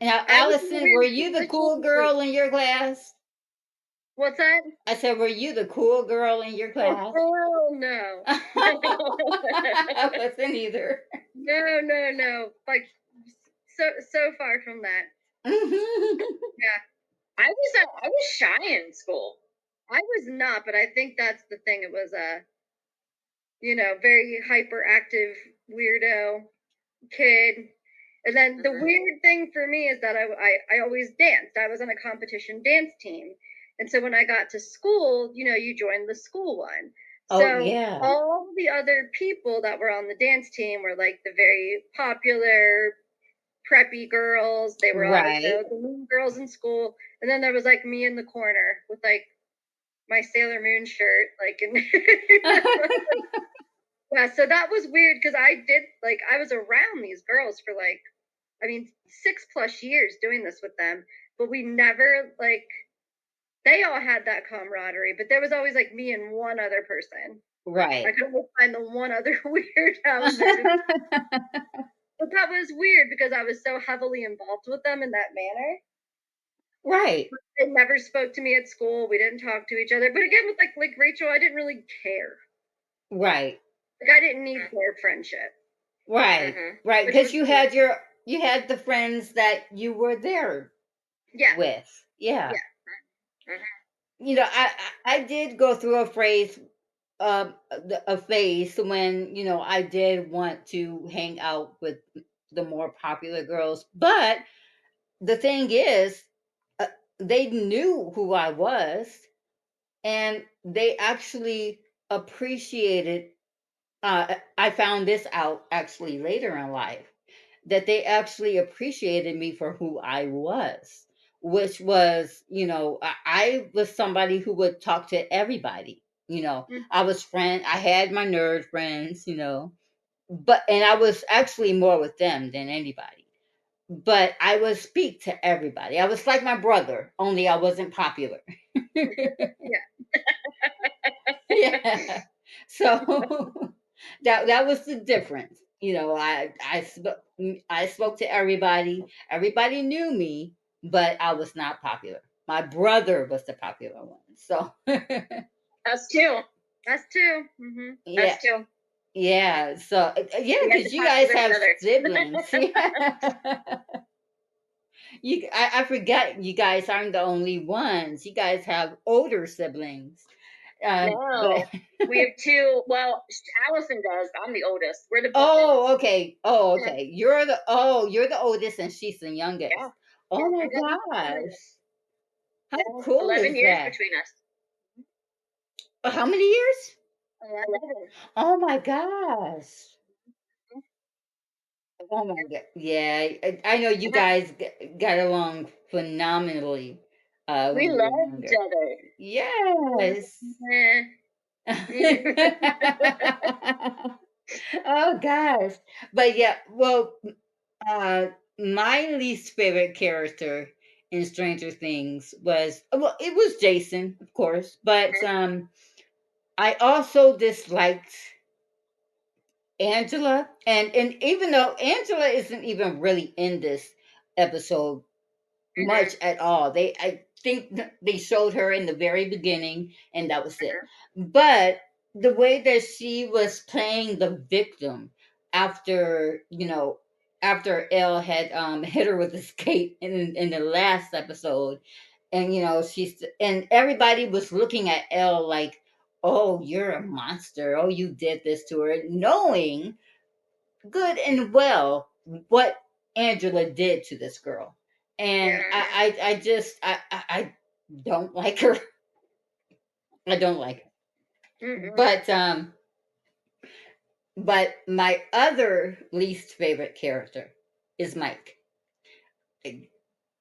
Now, Allyson, were you the cool girl in your class? What's that? I said, were you the cool girl in your class? Oh, no. I wasn't either. No, no, no. Like, so so far from that. yeah. I was uh, I was shy in school. I was not, but I think that's the thing. It was a, you know, very hyperactive weirdo kid. And then the mm-hmm. weird thing for me is that I, I, I always danced. I was on a competition dance team. And so when I got to school, you know, you joined the school one. Oh, so yeah. all the other people that were on the dance team were like the very popular preppy girls. They were right. all the, the girls in school. And then there was like me in the corner with like my Sailor Moon shirt, like and yeah. So that was weird because I did like I was around these girls for like, I mean, six plus years doing this with them, but we never like they all had that camaraderie, but there was always like me and one other person. Right. I couldn't find the one other weird house. but that was weird because I was so heavily involved with them in that manner. Right. They never spoke to me at school. We didn't talk to each other. But again, with like like Rachel, I didn't really care. Right. Like I didn't need their friendship. Right. Mm-hmm. Right. Because you had your you had the friends that you were there yeah. with. Yeah. yeah. Mm-hmm. You know, I, I did go through a phase uh, a phase when you know I did want to hang out with the more popular girls, but the thing is, they knew who I was, and they actually appreciated. Uh, I found this out actually later in life that they actually appreciated me for who I was which was, you know, I, I was somebody who would talk to everybody. You know, mm-hmm. I was friend. I had my nerd friends. You know, but and I was actually more with them than anybody. But I would speak to everybody. I was like my brother, only I wasn't popular. yeah. yeah. So that that was the difference. You know, I I spoke I spoke to everybody. Everybody knew me, but I was not popular. My brother was the popular one. So us too. Us too. Mm-hmm. Yeah. Us too. Yeah. So uh, yeah, because you guys have siblings. you, I, I forget you guys aren't the only ones. You guys have older siblings. Uh, no, we have two. Well, Allyson does. I'm the oldest. We're the. Oh, okay. Oh, okay. You're the. Oh, you're the oldest, and she's the youngest. Yeah. Oh my gosh. How cool 11 is years that? between us. Oh, how many years? 11. Oh my gosh. Oh my god. Yeah, I, I know you guys got along phenomenally. Uh, we love each other. Yes. oh gosh. But yeah, well, uh my least favorite character in Stranger Things was well, it was Jason, of course, but um I also disliked Angela and and even though Angela isn't even really in this episode mm-hmm. much at all. They I think they showed her in the very beginning and that was it. Mm-hmm. But the way that she was playing the victim after, you know, after El had um, hit her with the skate in in the last episode, and you know she's and everybody was looking at El like, "Oh, you're a monster! Oh, you did this to her," knowing good and well what Angela did to this girl, and I, I, I just I, I don't like her. I don't like her. Mm-hmm. But um but my other least favorite character is Mike.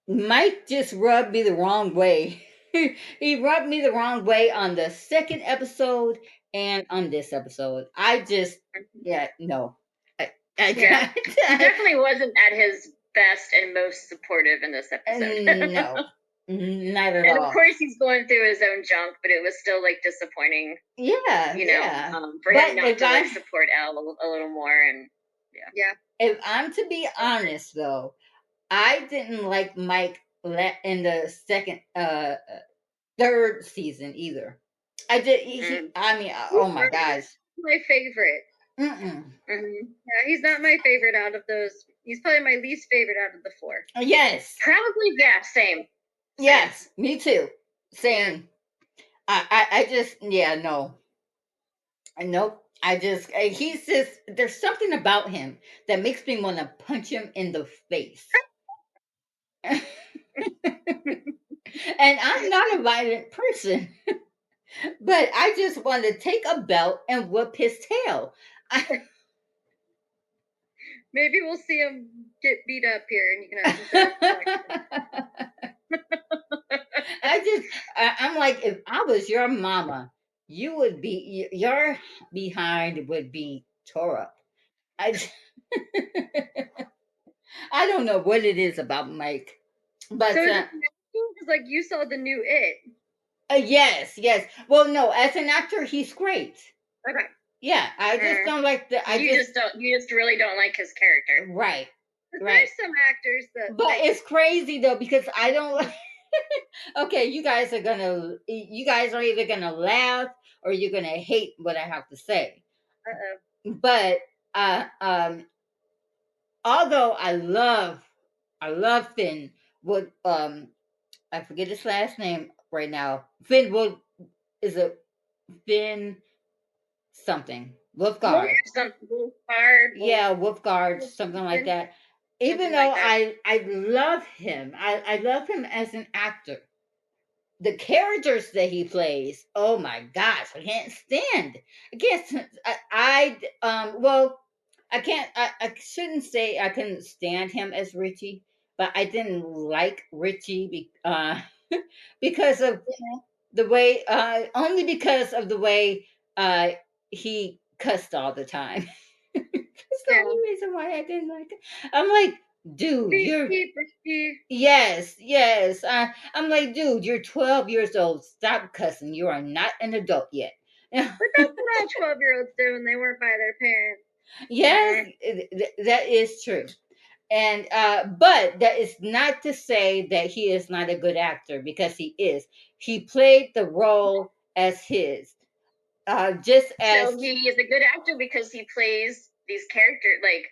Mike just rubbed me the wrong way he rubbed me the wrong way on the second episode and on this episode. I just, yeah, no. I, I, yeah. he definitely wasn't at his best and most supportive in this episode. no. Not at and all. of course, he's going through his own junk, but it was still like disappointing. Yeah, you know, yeah. Um, for but him not to like, support El a, a little more, and yeah, yeah. If I'm to be honest, though, I didn't like Mike in the second, uh, third season either. I did. He, mm. he, I mean, uh, oh my gosh, my favorite. Mm-mm. Mm-hmm. Yeah, he's not my favorite out of those. He's probably my least favorite out of the four. Yes, probably. Yeah, same. Yes, me too. Same. I, I, I just, yeah, no. Nope. I just, uh, he's just, there's something about him that makes me want to punch him in the face. and I'm not a violent person, but I just want to take a belt and whip his tail. Maybe we'll see him get beat up here and you can have I just, I, I'm like, if I was your mama, you would be, your behind would be tore up. I, I don't know what it is about Mike, but so uh, like you saw the new It. Uh, yes, yes. Well, no, as an actor, he's great. Okay. Yeah, I just uh, don't like the. I you just, just, don't. You just really don't like his character, right? Right. There's some actors that. But like, it's crazy though because I don't like. okay, you guys are gonna you guys are either gonna laugh or you're gonna hate what I have to say. Uh-oh. But uh um although I love I love Finn would um I forget his last name right now. Finn would is it Finn something. Wolfhard. Wolfhard. Yeah, Wolfhard, something like that even though like I I love him, I, I love him as an actor. The characters that he plays, oh my gosh, I can't stand. I can't. I, I um well, I can't. I, I shouldn't say I couldn't stand him as Richie, but I didn't like Richie be, uh, because of the way. Uh, only because of the way uh he cussed all the time. That's the only reason why I didn't like it. I'm like, dude, you're yes, yes. Uh, I'm like, dude, you're 12 years old. Stop cussing. You are not an adult yet. but that's what all 12 year olds do when they weren't by their parents. Yes, that is true. And uh, but that is not to say that he is not a good actor because he is. He played the role as his. Uh, just as so he is a good actor because he plays these characters like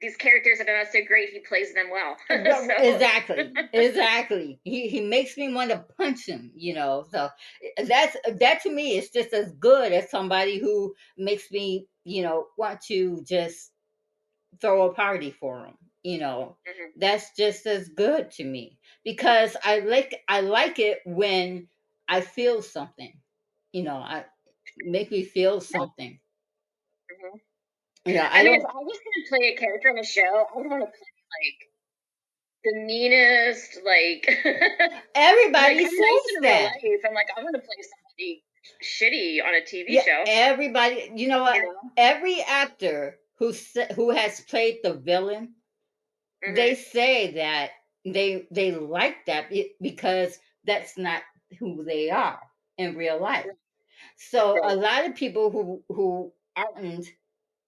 these characters that are not so great, he plays them well. so. Exactly, exactly. He he makes me want to punch him, you know. So eh, that's that to me is just as good as somebody who makes me, you know, want to just throw a party for them You know, mm-hmm. that's just as good to me because I like I like it when I feel something. You know, I make me feel something. Mm-hmm. Yeah, I, I mean, if I was gonna play a character on a show, I would want to play like the meanest, like everybody like, says that. Life. I'm like, I want to play somebody shitty on a TV yeah, show. Everybody, you know what? You know? Every actor who who has played the villain, mm-hmm. they say that they they like that because that's not who they are in real life. So a lot of people who who aren't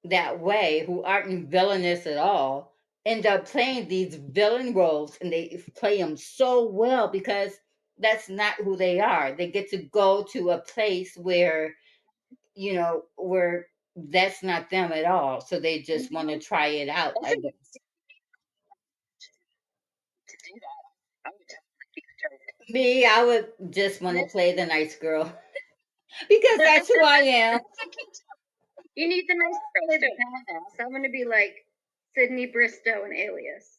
that way who aren't villainous at all end up playing these villain roles and they play them so well because that's not who they are. They get to go to a place where, you know, where that's not them at all. So they just want to mm-hmm. try it out, I guess. Me, I would just want to play the nice girl because that's who I am. You need the nice girl badass. I'm gonna be like Sydney Bristow and Alias.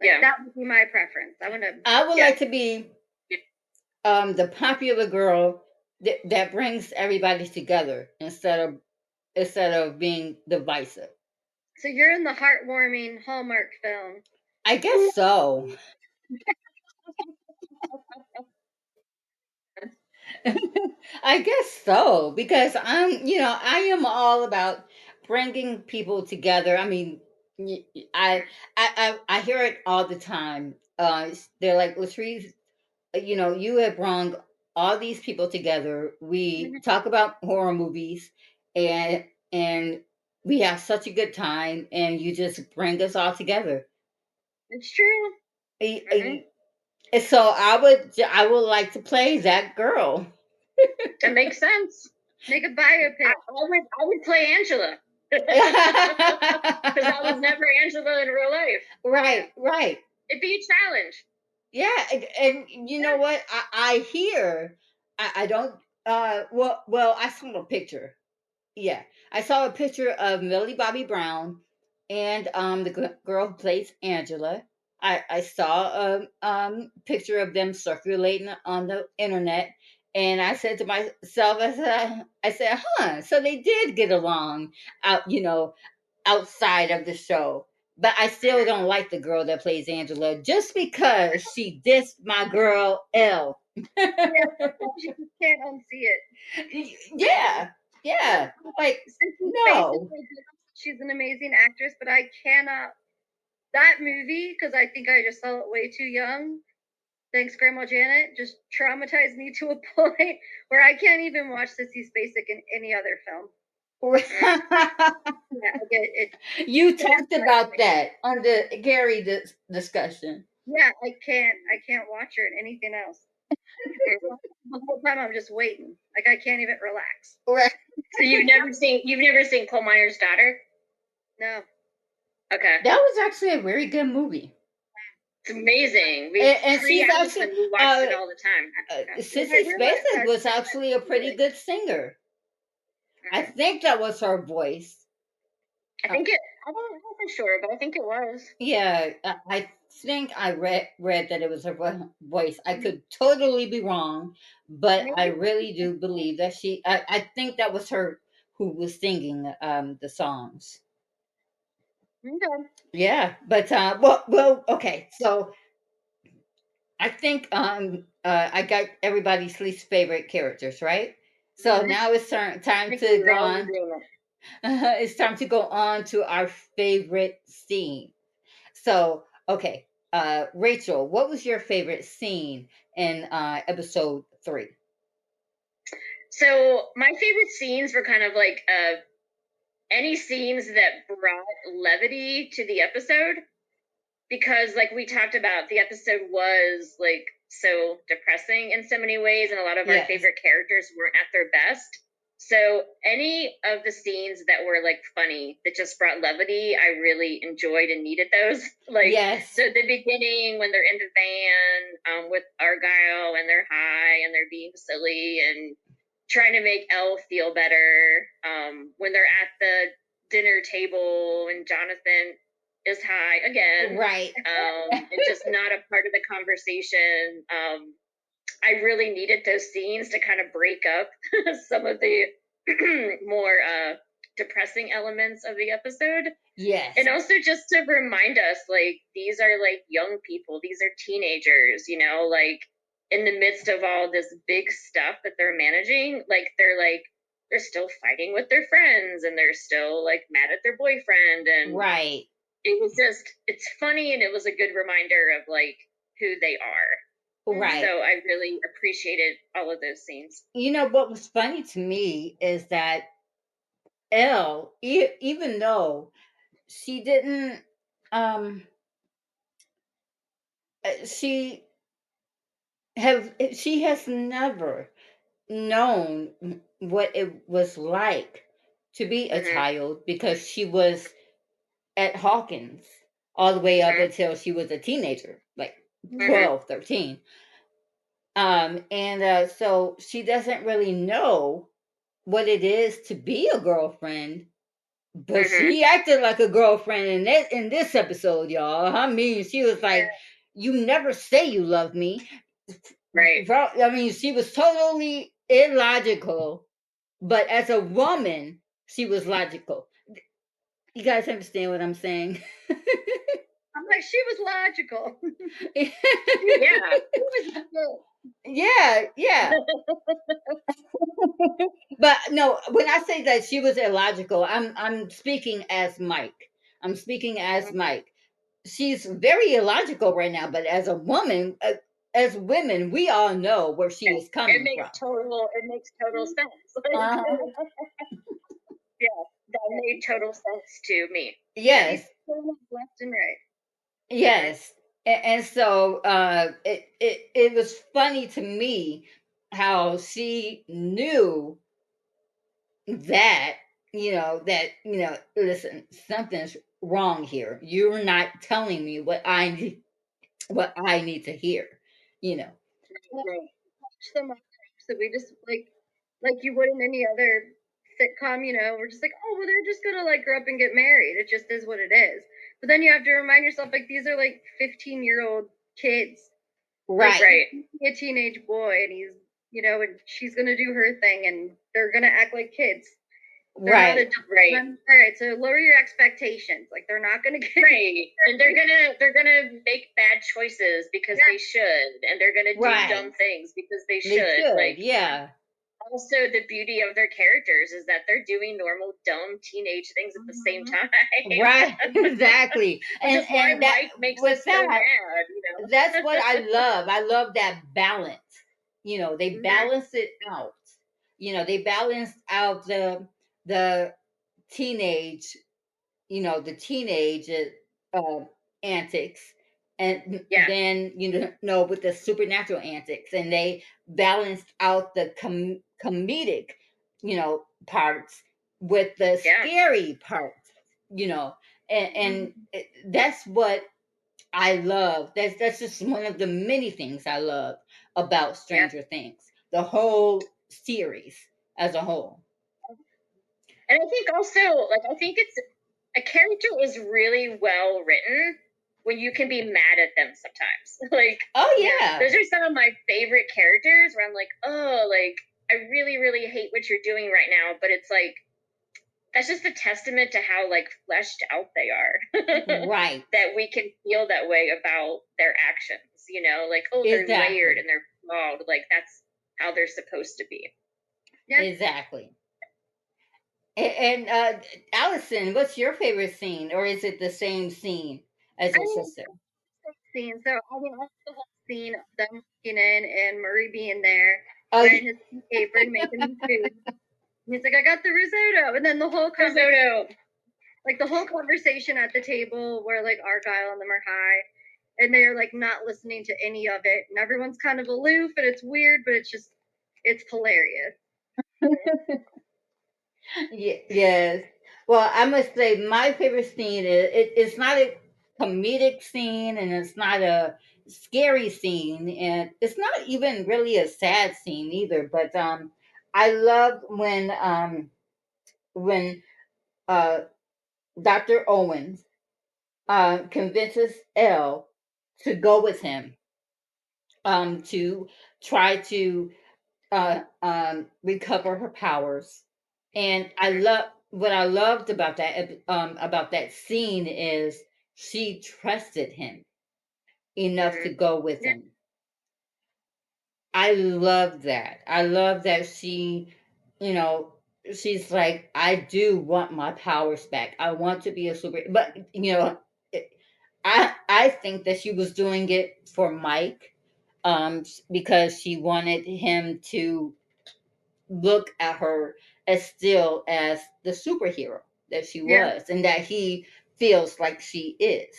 Like, yeah, that would be my preference. I want to. I would yeah. like to be um the popular girl that, that brings everybody together instead of instead of being divisive. So you're in the heartwarming Hallmark film. I guess so. I guess so because I'm, you know, I am all about bringing people together. I mean, I I I, I hear it all the time. Uh, they're like Latrice, you know, you have brought all these people together. We mm-hmm. talk about horror movies, and and we have such a good time, and you just bring us all together. It's true. Mm-hmm. So I would I would like to play that girl. It makes sense. Make a biopic. I, I would I would play Angela. Because I was never Angela in real life. Right, right. It'd be a challenge. Yeah, and, and you know what? I, I hear I, I don't uh well well I saw a picture. Yeah. I saw a picture of Millie Bobby Brown and um the g- girl who plays Angela. I, I saw a um, picture of them circulating on the internet and I said to myself, I said, I said, huh, so they did get along out, you know, outside of the show. But I still don't like the girl that plays Angela just because she dissed my girl El. yeah, you can't unsee it. Yeah, yeah. Like no. She's an amazing actress, but I cannot that movie because I think I just saw it way too young thanks Grandma Janet, just traumatized me to a point where I can't even watch Sissy Spacek in any other film. yeah, it, you talked about that on the Carrie dis- discussion. Yeah, I can't. I can't watch her in anything else. the whole time I'm just waiting. Like I can't even relax. Right. So you've never seen you've never seen Coal Miner's Daughter? No. Okay. That was actually a very good movie. It's amazing. We and, and she's actually we watched uh, it all the time. Uh, Sissy Spacek was actually a pretty good singer. I think that was her voice. I think it. I don't know for sure, but I think it was. Yeah, I think I read read that it was her voice. I could totally be wrong, but. I really do believe that she. I, I think that was her who was singing um, the songs. Okay. Yeah, but uh, well, well, okay. So I think um, uh, I got everybody's least favorite characters, right? So mm-hmm. now it's turn, time to go on. It's time to go on to our favorite scene. So, okay, uh, Rachel, what was your favorite scene in uh, episode three? So my favorite scenes were kind of like uh, any scenes that brought levity to the episode because like we talked about the episode was like so depressing in so many ways and a lot of yes. our favorite characters weren't at their best so any of the scenes that were like funny that just brought levity i really enjoyed and needed those like yes so the beginning when they're in the van um, with argyle and they're high and they're being silly and trying to make El feel better um, when they're at the dinner table and Jonathan is high again. Right. Um, and just not a part of the conversation. Um, I really needed those scenes to kind of break up some of the more uh, depressing elements of the episode. Yes. And also just to remind us like these are like young people, these are teenagers, you know, like in the midst of all this big stuff that they're managing, like they're like they're still fighting with their friends and they're still like mad at their boyfriend and right. It was just it's funny and it was a good reminder of like who they are. Right. So I really appreciated all of those scenes. You know what was funny to me is that El, e- even though she didn't um uh, she have she has never known what it was like to be a mm-hmm. child because she was at Hawkins all the way up mm-hmm. until she was a teenager. 12, 13. Um, and uh, so she doesn't really know what it is to be a girlfriend, but mm-hmm. she acted like a girlfriend in this in this episode, y'all. I mean, she was like, "You never say you love me." Right. I mean, she was totally illogical, but as a woman, she was logical. You guys understand what I'm saying? Like she was logical. yeah. Yeah, yeah. but no, when I say that she was illogical, I'm I'm speaking as Mike. I'm speaking as. Mike. She's very illogical right now, but as a woman, uh, as women, we all know where she is coming from. It makes from. total. It makes total mm-hmm. sense. Uh-huh. yeah, that made total sense to me. Yes, left and right. Yes, and, and so uh, it, it it was funny to me how she knew that you know that you know listen something's wrong here. You're not telling me what i need what i need to hear you know? Right. so we just like like you would in any other sitcom you know we're just like oh well they're just gonna like grow up and get married. It just is what it is but then you have to remind yourself like these are like 15 year old kids. Right. Like, right. A teenage boy and he's you know, and she's gonna do her thing and they're gonna act like kids. They're right. right. All right. So lower your expectations. Like they're not gonna get right, and they're gonna they're gonna make bad choices because yeah. they should, and they're gonna do right. dumb things because they should. They should. Like yeah, also the beauty of their characters is that they're doing normal dumb teenage things at the same mm-hmm. time right exactly and, and that makes that, so mad, you know? that's what i love i love that balance you know they mm-hmm. balance it out you know they balance out the the teenage you know the teenage uh, antics and yeah. then you know with the supernatural antics and they balanced out the com- comedic you know parts with the yeah. scary parts you know and, and mm-hmm. that's what i love that's that's just one of the many things i love about stranger yeah. things the whole series as a whole and i think also like i think it's a character is really well written when you can be mad at them sometimes. like, oh yeah, those are some of my favorite characters. Where I'm like, oh, like I really, really hate what you're doing right now, but it's like that's just a testament to how like fleshed out they are. right. That we can feel that way about their actions. You know, like oh, they're exactly. layered and they're flawed. Like that's how they're supposed to be. Yeah. Exactly. And, and uh, Allyson, what's your favorite scene, or is it the same scene? As your I sister? Scene. So I mean, that's the whole scene of them walking in and Murray being there, oh, wearing his apron, making the food. he's like, "I got the risotto," and then the whole risotto, like the whole conversation at the table where like Argyle and them are high, and they're like not listening to any of it, and everyone's kind of aloof, and it's weird, but it's just it's hilarious. yes. Well, I must say my favorite scene is it, it's not a comedic scene and it's not a scary scene and it's not even really a sad scene either but um i love when um when uh dr owens uh convinces El to go with him um to try to uh um recover her powers and i love what i loved about that um about that scene is she trusted him enough to go with him. I love that. I love that she, you know, she's like, I do want my powers back. I want to be a super, but you know, it, I I think that she was doing it for Mike, um, because she wanted him to look at her as still as the superhero that she yeah. was, and that he feels like she is.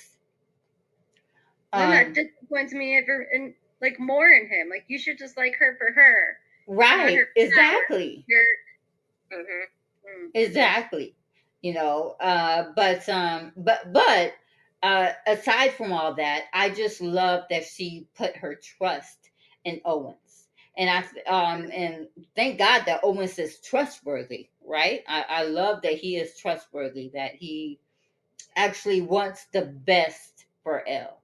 Um, that disappoints me ever and like more in him. Like you should just like her for her. Right. Her exactly. Her. Mm-hmm. Exactly. You know, uh, but um, but but uh, aside from all that, I just love that she put her trust in Owens, and I um, and thank God that Owens is trustworthy. Right. I, I love that he is trustworthy. That he actually wants the best for El.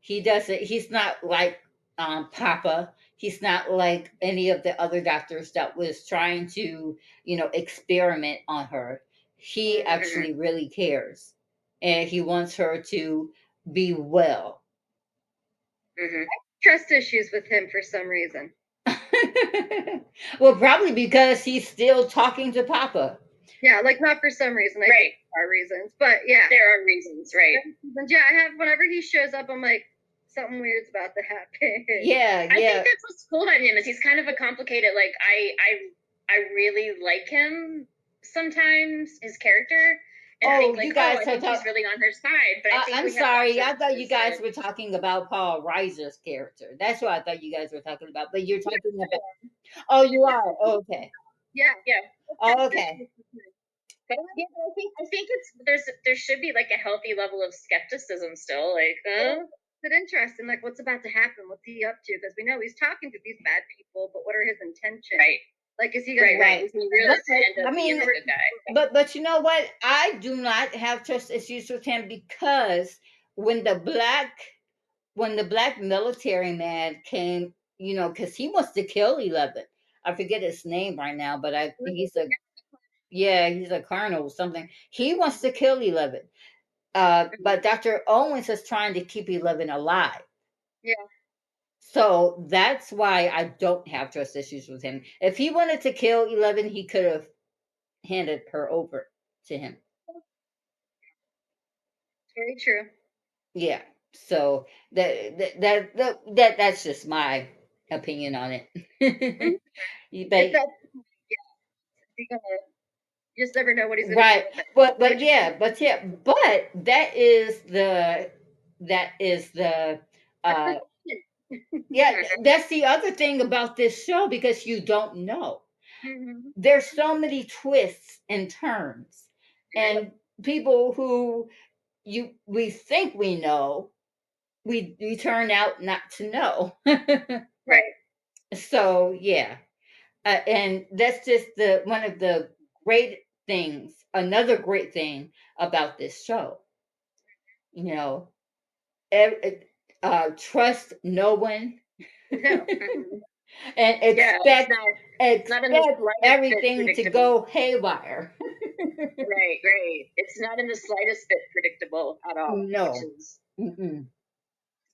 He doesn't, he's not like um, Papa. He's not like any of the other doctors that was trying to, you know, experiment on her. He mm-hmm. actually really cares. And he wants her to be well. Mm-hmm. Trust issues with him for some reason. well, probably because he's still talking to Papa. Yeah, like not for some reason. I right. there are reasons, but yeah, there are reasons, right? Yeah, I have. Whenever he shows up, I'm like, something weird's about to happen. Yeah, yeah. I think that's what's cool about him is he's kind of a complicated. Like I, I, I really like him sometimes. His character. And oh, think, like, you guys oh, he's really on her side. But I am uh, sorry, I thought you guys were talking about Paul Reiser's character. That's what I thought you guys were talking about. But you're talking about. Oh, you are. Oh, okay. Yeah, yeah. Oh, okay. But yeah, I think I think it's there's there should be like a healthy level of skepticism still. Like, huh? It's interesting, like what's about to happen? What's he up to? Because we know he's talking to these bad people, but what are his intentions? Right. Like, is he going right, right. really I mean, but but you know what? I do not have trust issues with him because when the black when the black military man came, you know, because he wants to kill Eleven. I forget his name right now, but I he's a yeah, he's a colonel or something. He wants to kill Eleven. Uh, but Dr. Owens is trying to keep Eleven alive. Yeah. So that's why I don't have trust issues with him. If he wanted to kill Eleven, he could have handed her over to him. Very true. Yeah. So that that that that, that that's just my opinion on it. mm-hmm. but, yeah, you just never know what he's going right. But but yeah, but yeah, but that is the that is the uh yeah, that's the other thing about this show because you don't know. Mm-hmm. There's so many twists and turns, and people who you we think we know, we we turn out not to know. right. So yeah, uh, and that's just the one of the great things. Another great thing about this show, you know, uh, trust no one. and expect, yeah, expect everything to go haywire. right, right. It's not in the slightest bit predictable at all. No.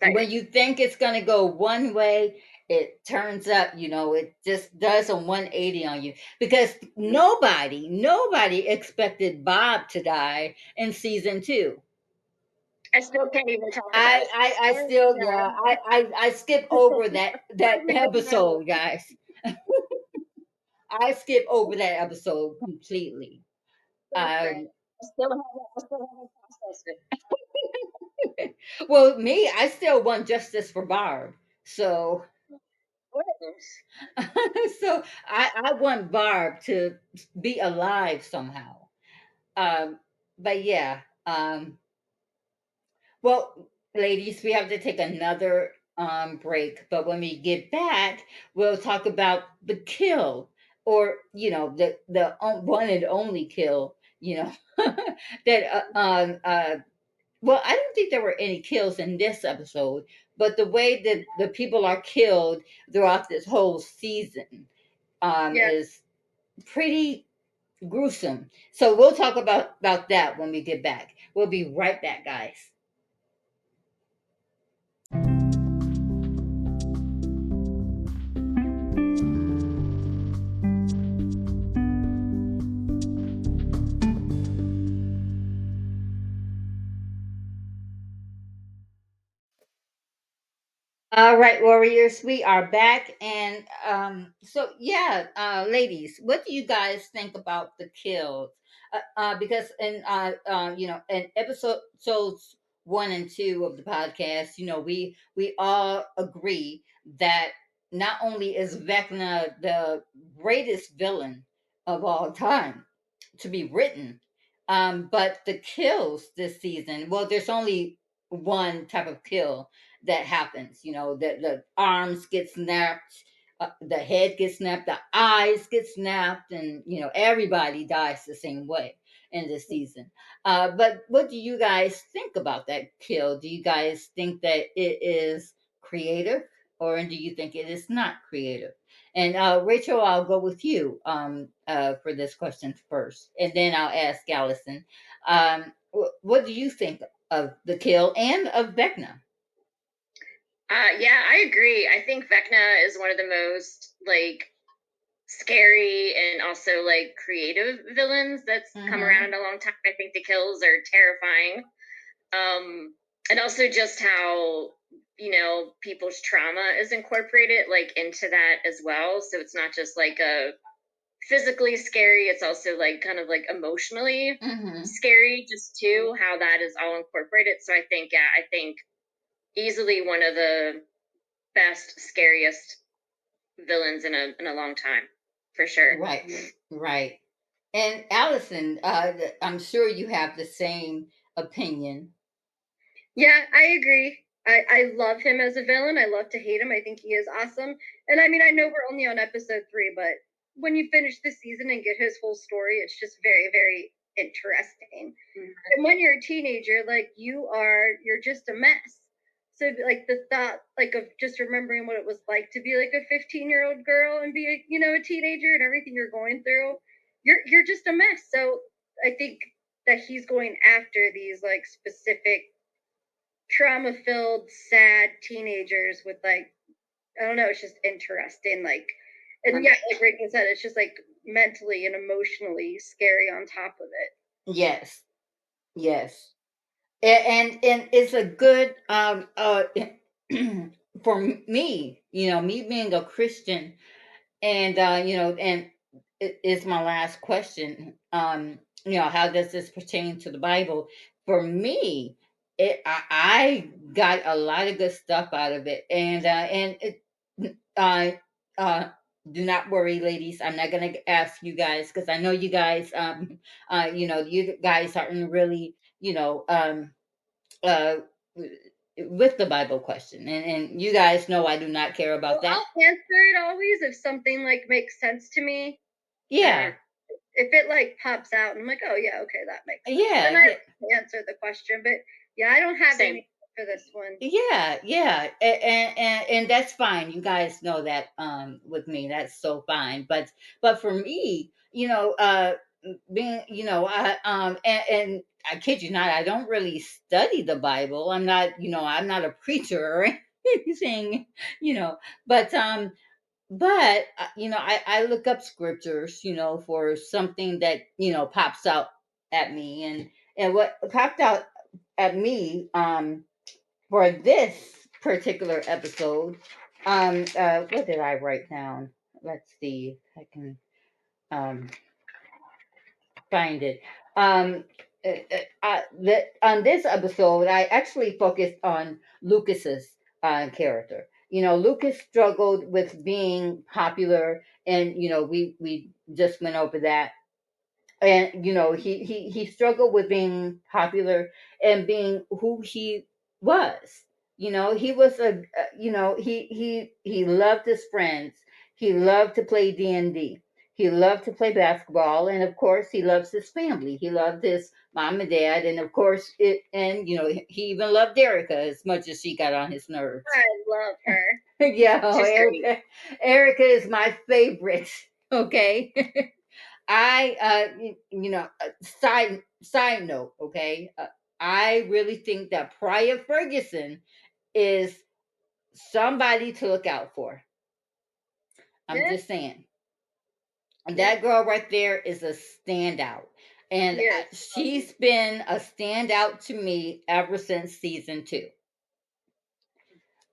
When you think it's going to go one way, it turns up, you know, it just does a 180 on you because nobody, nobody expected Bob to die in season two. I still can't even talk I, I, I still yeah, I, I, I skip over that that episode, guys. I skip over that episode completely. Um, I still haven't, I still haven't processed it. well, me, I still want justice for Barb. So so I, I want Barb to be alive somehow. Um, but yeah, um, well, ladies, we have to take another um, break. But when we get back, we'll talk about the kill, or you know, the the one and only kill. You know, that uh, um uh, well, I don't think there were any kills in this episode, but the way that the people are killed throughout this whole season um, yes. is pretty gruesome. So we'll talk about about that when we get back. We'll be right back, guys. All right, warriors, we are back. And um, so, yeah, uh, ladies, what do you guys think about the kills? Uh, uh, because in, uh, uh, you know, in episodes one and two of the podcast, you know, we we all agree that not only is Vecna the greatest villain of all time to be written, um, but the kills this season, well, there's only one type of kill that happens. You know, the, the arms get snapped, uh, the head gets snapped, the eyes get snapped, and, you know, everybody dies the same way in this season. Uh, but what do you guys think about that kill? Do you guys think that it is creative or do you think it is not creative? And uh, Rachel, I'll go with you um, uh, for this question first, and then I'll ask Allyson. Um, what do you think of the kill and of Vecna. Uh, yeah, I agree. I think Vecna is one of the most like scary and also like creative villains that's mm-hmm. come around in a long time. I think the kills are terrifying. Um, and also just how you know people's trauma is incorporated like into that as well. So it's not just like a physically scary it's also like kind of like emotionally mm-hmm. scary just too how that is all incorporated so i think yeah i think easily one of the best scariest villains in a in a long time for sure right right and Allyson uh i'm sure you have the same opinion yeah i agree I, I love him as a villain. I love to hate him. I think he is awesome. And I mean, I know we're only on episode three, but when you finish the season and get his whole story, it's just very, very interesting. Mm-hmm. And when you're a teenager, like you are, you're just a mess. So like the thought, like of just remembering what it was like to be like a 15 year old girl and be, a, you know, a teenager and everything you're going through, you're you're just a mess. So I think that he's going after these like specific trauma filled, sad teenagers with like, I don't know, it's just interesting, like and yeah, like Reagan said, it's just like mentally and emotionally scary on top of it. Yes, yes, and and, it's a good um uh for me, you know, me being a Christian, and uh, you know, and it is my last question. Um, you know, how does this pertain to the Bible? For me, it I, I got a lot of good stuff out of it, and uh, and it, uh, uh, do not worry ladies i'm not to ask you guys because i know you guys um uh you know you guys aren't really you know um uh with the bible question and and you guys know i do not care about well, that i'll answer it always if something like makes sense to me yeah if it like pops out and i'm like oh yeah okay that makes sense. yeah then i answer the question but yeah i don't have Same. any for this one. Yeah, yeah, and, and and that's fine. You guys know that um with me, that's so fine. But but for me, you know, uh, being you know, I um and, and I kid you not, I don't really study the Bible. I'm not, you know, I'm not a preacher or anything, you know, but um but uh, you know I, I look up scriptures you know for something that you know pops out at me and and what popped out at me um for this particular episode, um, uh, what did I write down? Let's see if I can um, find it. Um, uh, uh, uh the, on this episode, I actually focused on Lucas's uh, character. You know, Lucas struggled with being popular, and you know, we we just went over that. And you know, he he he struggled with being popular and being who he was. You know, he was a you know, he he he loved his friends. He loved to play D&D. He loved to play basketball and of course he loves his family. He loved his mom and dad and of course it and you know, he even loved Erica as much as she got on his nerves. I love her. yeah, oh, Erica, Erica is my favorite. Okay. I uh you, know, uh, side side note, okay? Uh, I really think that Priah Ferguson is somebody to look out for. I'm yeah. just saying. That girl right there is a standout. And yes. she's been a standout to me ever since season two.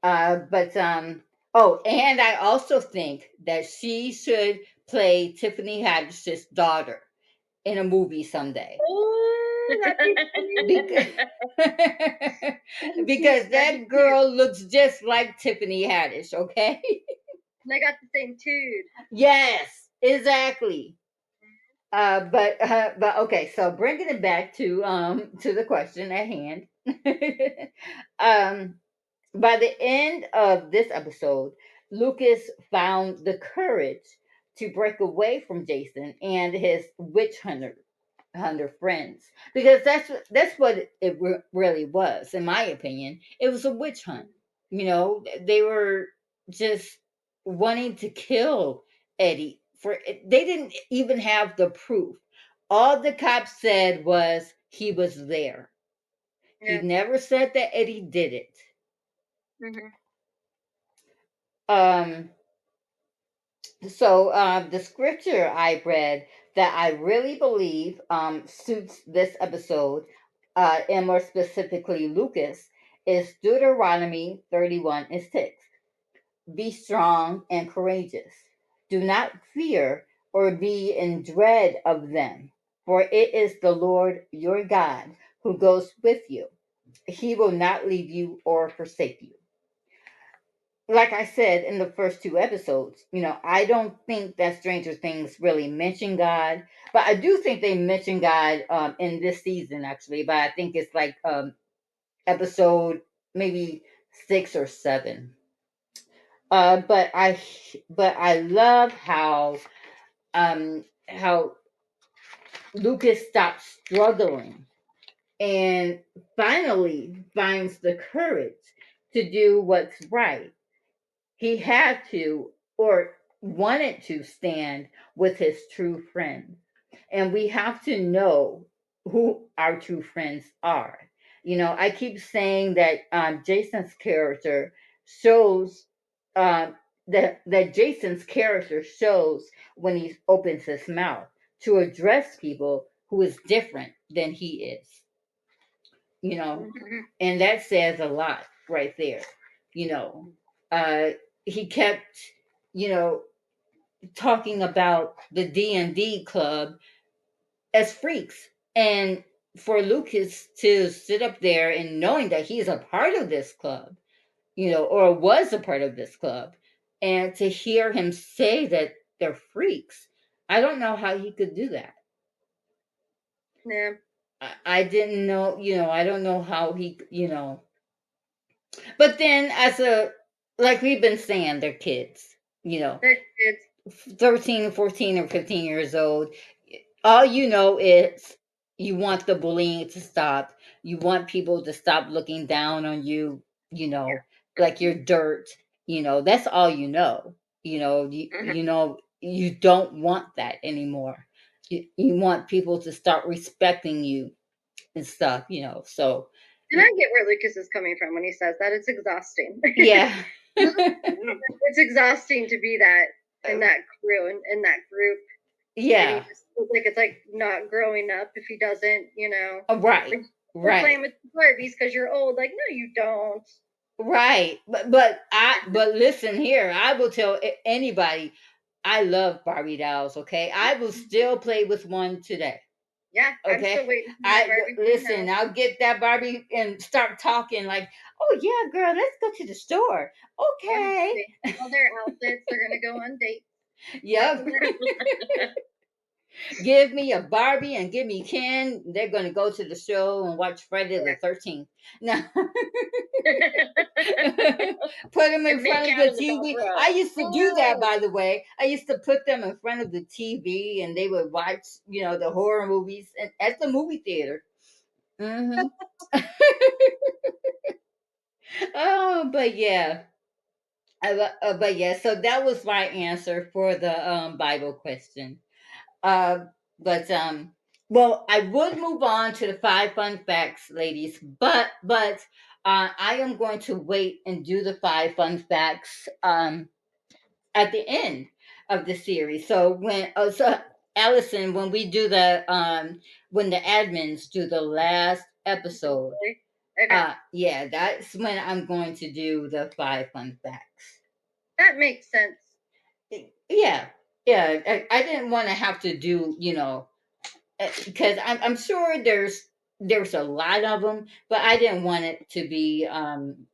Uh, but um, oh, and I also think that she should play Tiffany Haddish's daughter in a movie someday. Because, because that girl looks just like Tiffany Haddish, okay? And they got the same tune. Yes, exactly. Uh, but uh, but okay, so bringing it back to um to the question at hand. um, by the end of this episode, Lucas found the courage to break away from Jason and his witch hunter hunter friends because that's that's what it re- really was in my opinion it was a witch hunt you know they were just wanting to kill eddie for they didn't even have the proof all the cops said was he was there Yeah. He never said that Eddie did it. Mm-hmm. Um. So uh, the scripture I read that I really believe um, suits this episode, uh, and more specifically Lucas, is Deuteronomy 31 and 6. Be strong and courageous. Do not fear or be in dread of them, for it is the Lord your God who goes with you. He will not leave you or forsake you like I said in the first two episodes, you know, I don't think that Stranger Things really mention God, but I do think they mention God um, in this season actually. But I think it's like um, episode maybe six or seven. Uh, but I, but I love how, um, how Lucas stops struggling and finally finds the courage to do what's right he had to or wanted to stand with his true friends. And we have to know who our true friends are. You know, I keep saying that um, Jason's character shows um, that that Jason's character shows when he opens his mouth to address people who is different than he is. You know, mm-hmm. and that says a lot right there. You know, uh, he kept, you know, talking about the D and D club as freaks, and for Lucas to sit up there and knowing that he's a part of this club, you know, or was a part of this club, and to hear him say that they're freaks, I don't know how he could do that. Yeah. I didn't know, you know, I don't know how he, you know. But then as a like we've been saying, they're kids, you know. They're kids. 13, 14, or 15 years old. All you know is you want the bullying to stop. You want people to stop looking down on you, you know, yeah. Like you're dirt. You know, that's all you know. You know, you, mm-hmm. you know, you don't want that anymore. You, you want people to start respecting you and stuff, you know. So and I get where Lucas is coming from when he says that. It's exhausting. Yeah. it's exhausting to be that in that crew and in, in that group. Yeah. like it's like not growing up if he doesn't, you know. Oh, right. Like, right. Playing with Barbies because you're old. Like, no, you don't. Right. But but I but listen here, I will tell anybody I love Barbie dolls, okay? I will mm-hmm. still play with one today. Yeah. Okay. I listen. I'll get that Barbie and start talking like, "Oh yeah, girl, let's go to the store." Okay. All their outfits. They're gonna go on dates. Yep. give me a Barbie and give me Ken. They're going to go to the show and watch Friday the 13th. No. put them in front of the TV. I used to do that, by the way. I used to put them in front of the TV and they would watch, you know, the horror movies and at the movie theater. Mm-hmm. oh, but yeah. Uh, but yeah, so that was my answer for the um, Bible question. Uh, but um, well, I would move on to the five fun facts, ladies, but but uh, I am going to wait and do the five fun facts um, at the end of the series. So when uh, so Allyson, when we do the um, when the admins do the last episode, okay. uh, yeah, that's when I'm going to do the five fun facts. That makes sense. Yeah, yeah, I, I didn't want to have to do, you know, because eh, I'm, I'm sure there's there's a lot of them, but I didn't want it to be um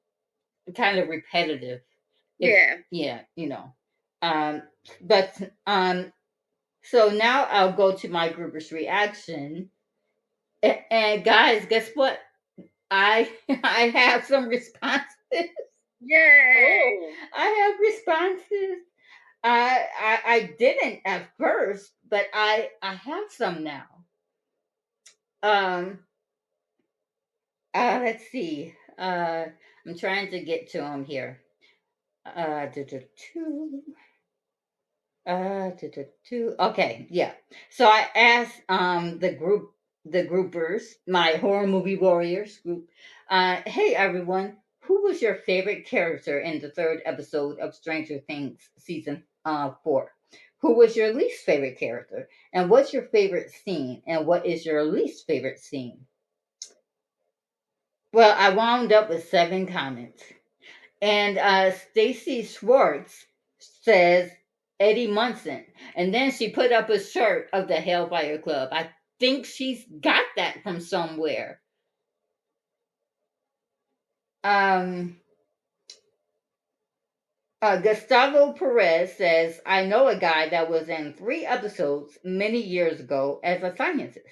kind of repetitive. If, yeah. Yeah, you know. Um but um so now I'll go to my groupers reaction. And, and guys, guess what? I I have some responses. yeah, Oh, I have responses I, I I didn't at first, but I I have some now. Um. Uh, let's see. Uh, I'm trying to get to them here. Uh, two. Uh, two. Okay, yeah. So I asked um the group the groupers, my horror movie warriors group. Uh, hey everyone, who was your favorite character in the third episode of Stranger Things season uh, four? Who was your least favorite character? And what's your favorite scene? And what is your least favorite scene? Well, I wound up with seven comments. And uh, Stacy Schwartz says Eddie Munson. And then she put up a shirt of the Hellfire Club. I think she's got that from somewhere. Um, uh, Gustavo Perez says, I know a guy that was in three episodes many years ago as a scientist.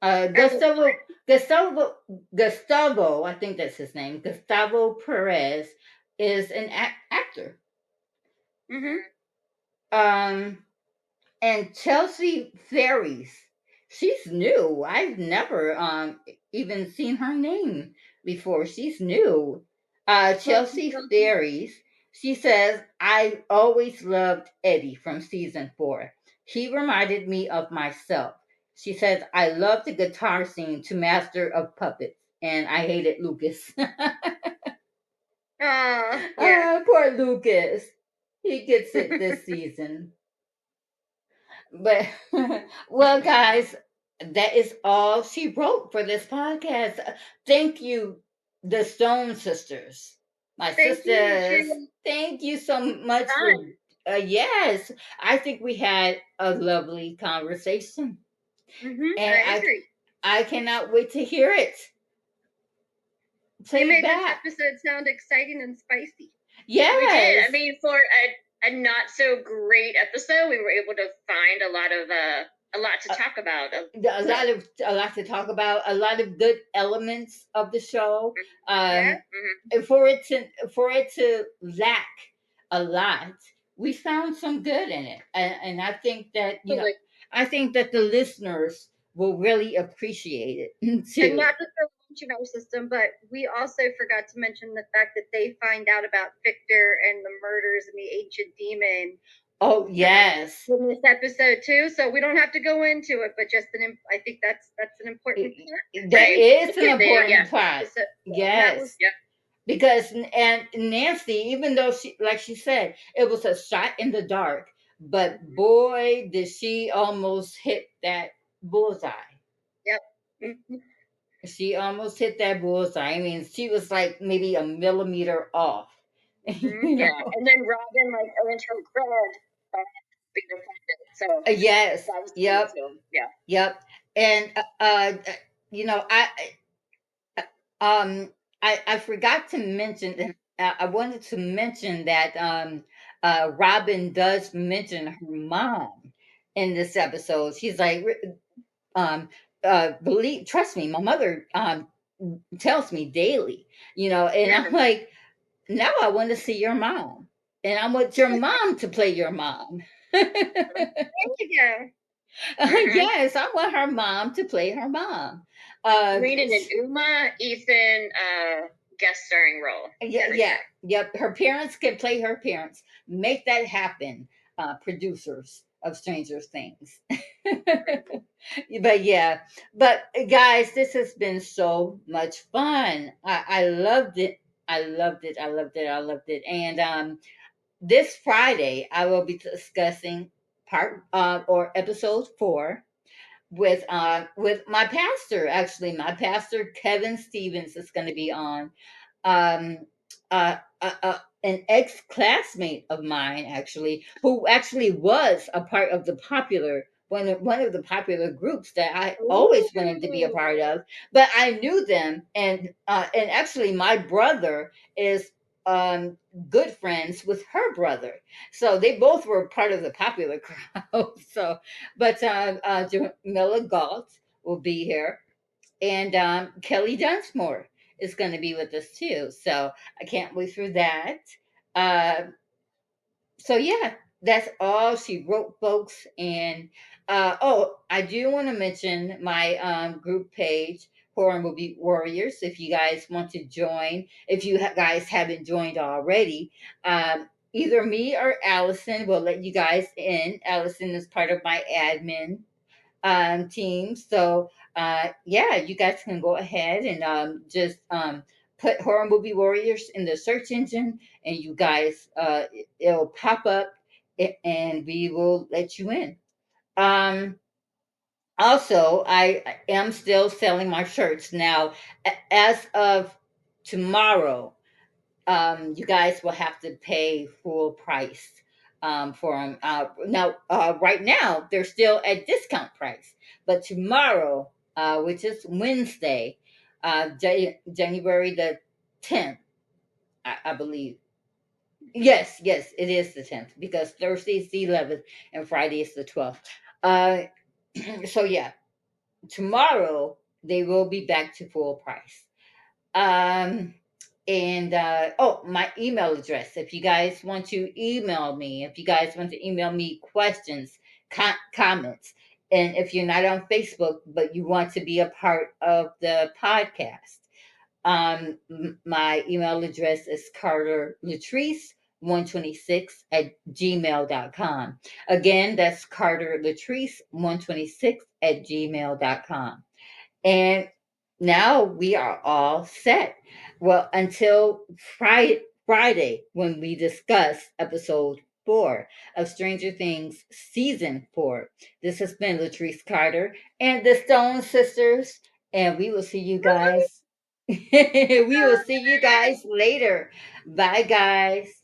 Uh, Gustavo, Gustavo, Gustavo, I think that's his name. Gustavo Perez is an a- actor. Mm-hmm. Um, and Chelsea Ferries, she's new. I've never um even seen her name before. She's new. Uh, Chelsea Ferries, she says, I always loved Eddie from season four. He reminded me of myself. She says, I love the guitar scene to Master of Puppets, and I hated Lucas. oh, yeah. Oh, poor Lucas. He gets it this season. But, well, guys, that is all she wrote for this podcast. Thank you, the Stone Sisters. My thank sisters. You. Thank you so much for uh, yes, I think we had a lovely conversation. Mm-hmm, and I. I, I cannot wait to hear it. Take you made this episode sound exciting and spicy. Yeah, we did. I mean, for a, a not so great episode, we were able to find a lot of uh a lot to uh, talk about. A lot of a lot to talk about. A lot of good elements of the show. Mm-hmm. Um, yeah. mm-hmm. For it to for it to lack a lot, we found some good in it, and, and I think that you know I think that the listeners will really appreciate it too. And not just the launch system, but we also forgot to mention the fact that they find out about Victor and the murders and the ancient demon. Oh yes, in this episode too. So we don't have to go into it, but just an. I think that's that's an important. Part, that right? is an important yeah. part. So, yes. Was, yeah because and Nancy, even though she like she said, it was a shot in the dark, but boy, did she almost hit that bullseye. Yep. Mm-hmm. She almost hit that bullseye. I mean, she was like maybe a millimeter off. Mm-hmm. Yeah, and then Robin like earned her credit being So yes, yep, yeah, yep. And uh, uh, you know, I um, I I forgot to mention. I wanted to mention that um, uh, Robin does mention her mom in this episode. She's like, um, uh, believe, trust me, my mother um, tells me daily, you know, and yeah. I'm like, now I want to see your mom, and I want your mom to play your mom. Thank you. Uh, yes, I want her mom to play her mom. Uh, Reading and Uma, Ethan, uh, guest starring role. Yeah, yeah, yep. Her parents can play her parents. Make that happen, uh, producers of Stranger Things. but yeah, but guys, this has been so much fun. I, I loved it. I loved it. I loved it. I loved it. And um, this Friday, I will be discussing part uh, or episode four with uh with my pastor actually. My pastor kevin stevens is going to be on. Um uh, uh, uh an ex-classmate of mine actually who actually was a part of the popular one of, one of the popular groups that I always wanted to be a part of but I knew them and uh, and actually my brother is um, good friends with her brother. So they both were part of the popular crowd. so, but uh, uh, Jamila Galt will be here, and um, Kelly Dunsmore is going to be with us too. So I can't wait for that. Uh, so yeah, that's all she wrote, folks. And uh, oh, I do want to mention my um, group page horror movie warriors if you guys want to join if you guys haven't joined already um, either me or Allyson will let you guys in Allyson is part of my admin um, team. So uh, yeah, you guys can go ahead and um, just um, put horror movie warriors in the search engine, and you guys uh, it'll pop up, and we will let you in. Um, also, I am still selling my shirts now. As of tomorrow, um, you guys will have to pay full price um, for them. Uh, now, uh, right now, they're still at discount price, but tomorrow, uh, which is Wednesday, uh, J- January the 10th, I, I believe. Yes, yes, it is the 10th because Thursday is the 11th and Friday is the 12th. Uh, so, yeah, tomorrow they will be back to full price. Um, and uh, oh, my email address. If you guys want to email me, if you guys want to email me questions, com- comments, and if you're not on Facebook but you want to be a part of the podcast, um, my email address is Carter Latrice. 126 at gmail.com. Again, that's Carter Latrice 126 at gmail.com. And now we are all set. Well, until Friday, Friday when we discuss episode four of Stranger Things season four. This has been Latrice Carter and the Stone Sisters, and we will see you guys. we will see you guys later. Bye, guys.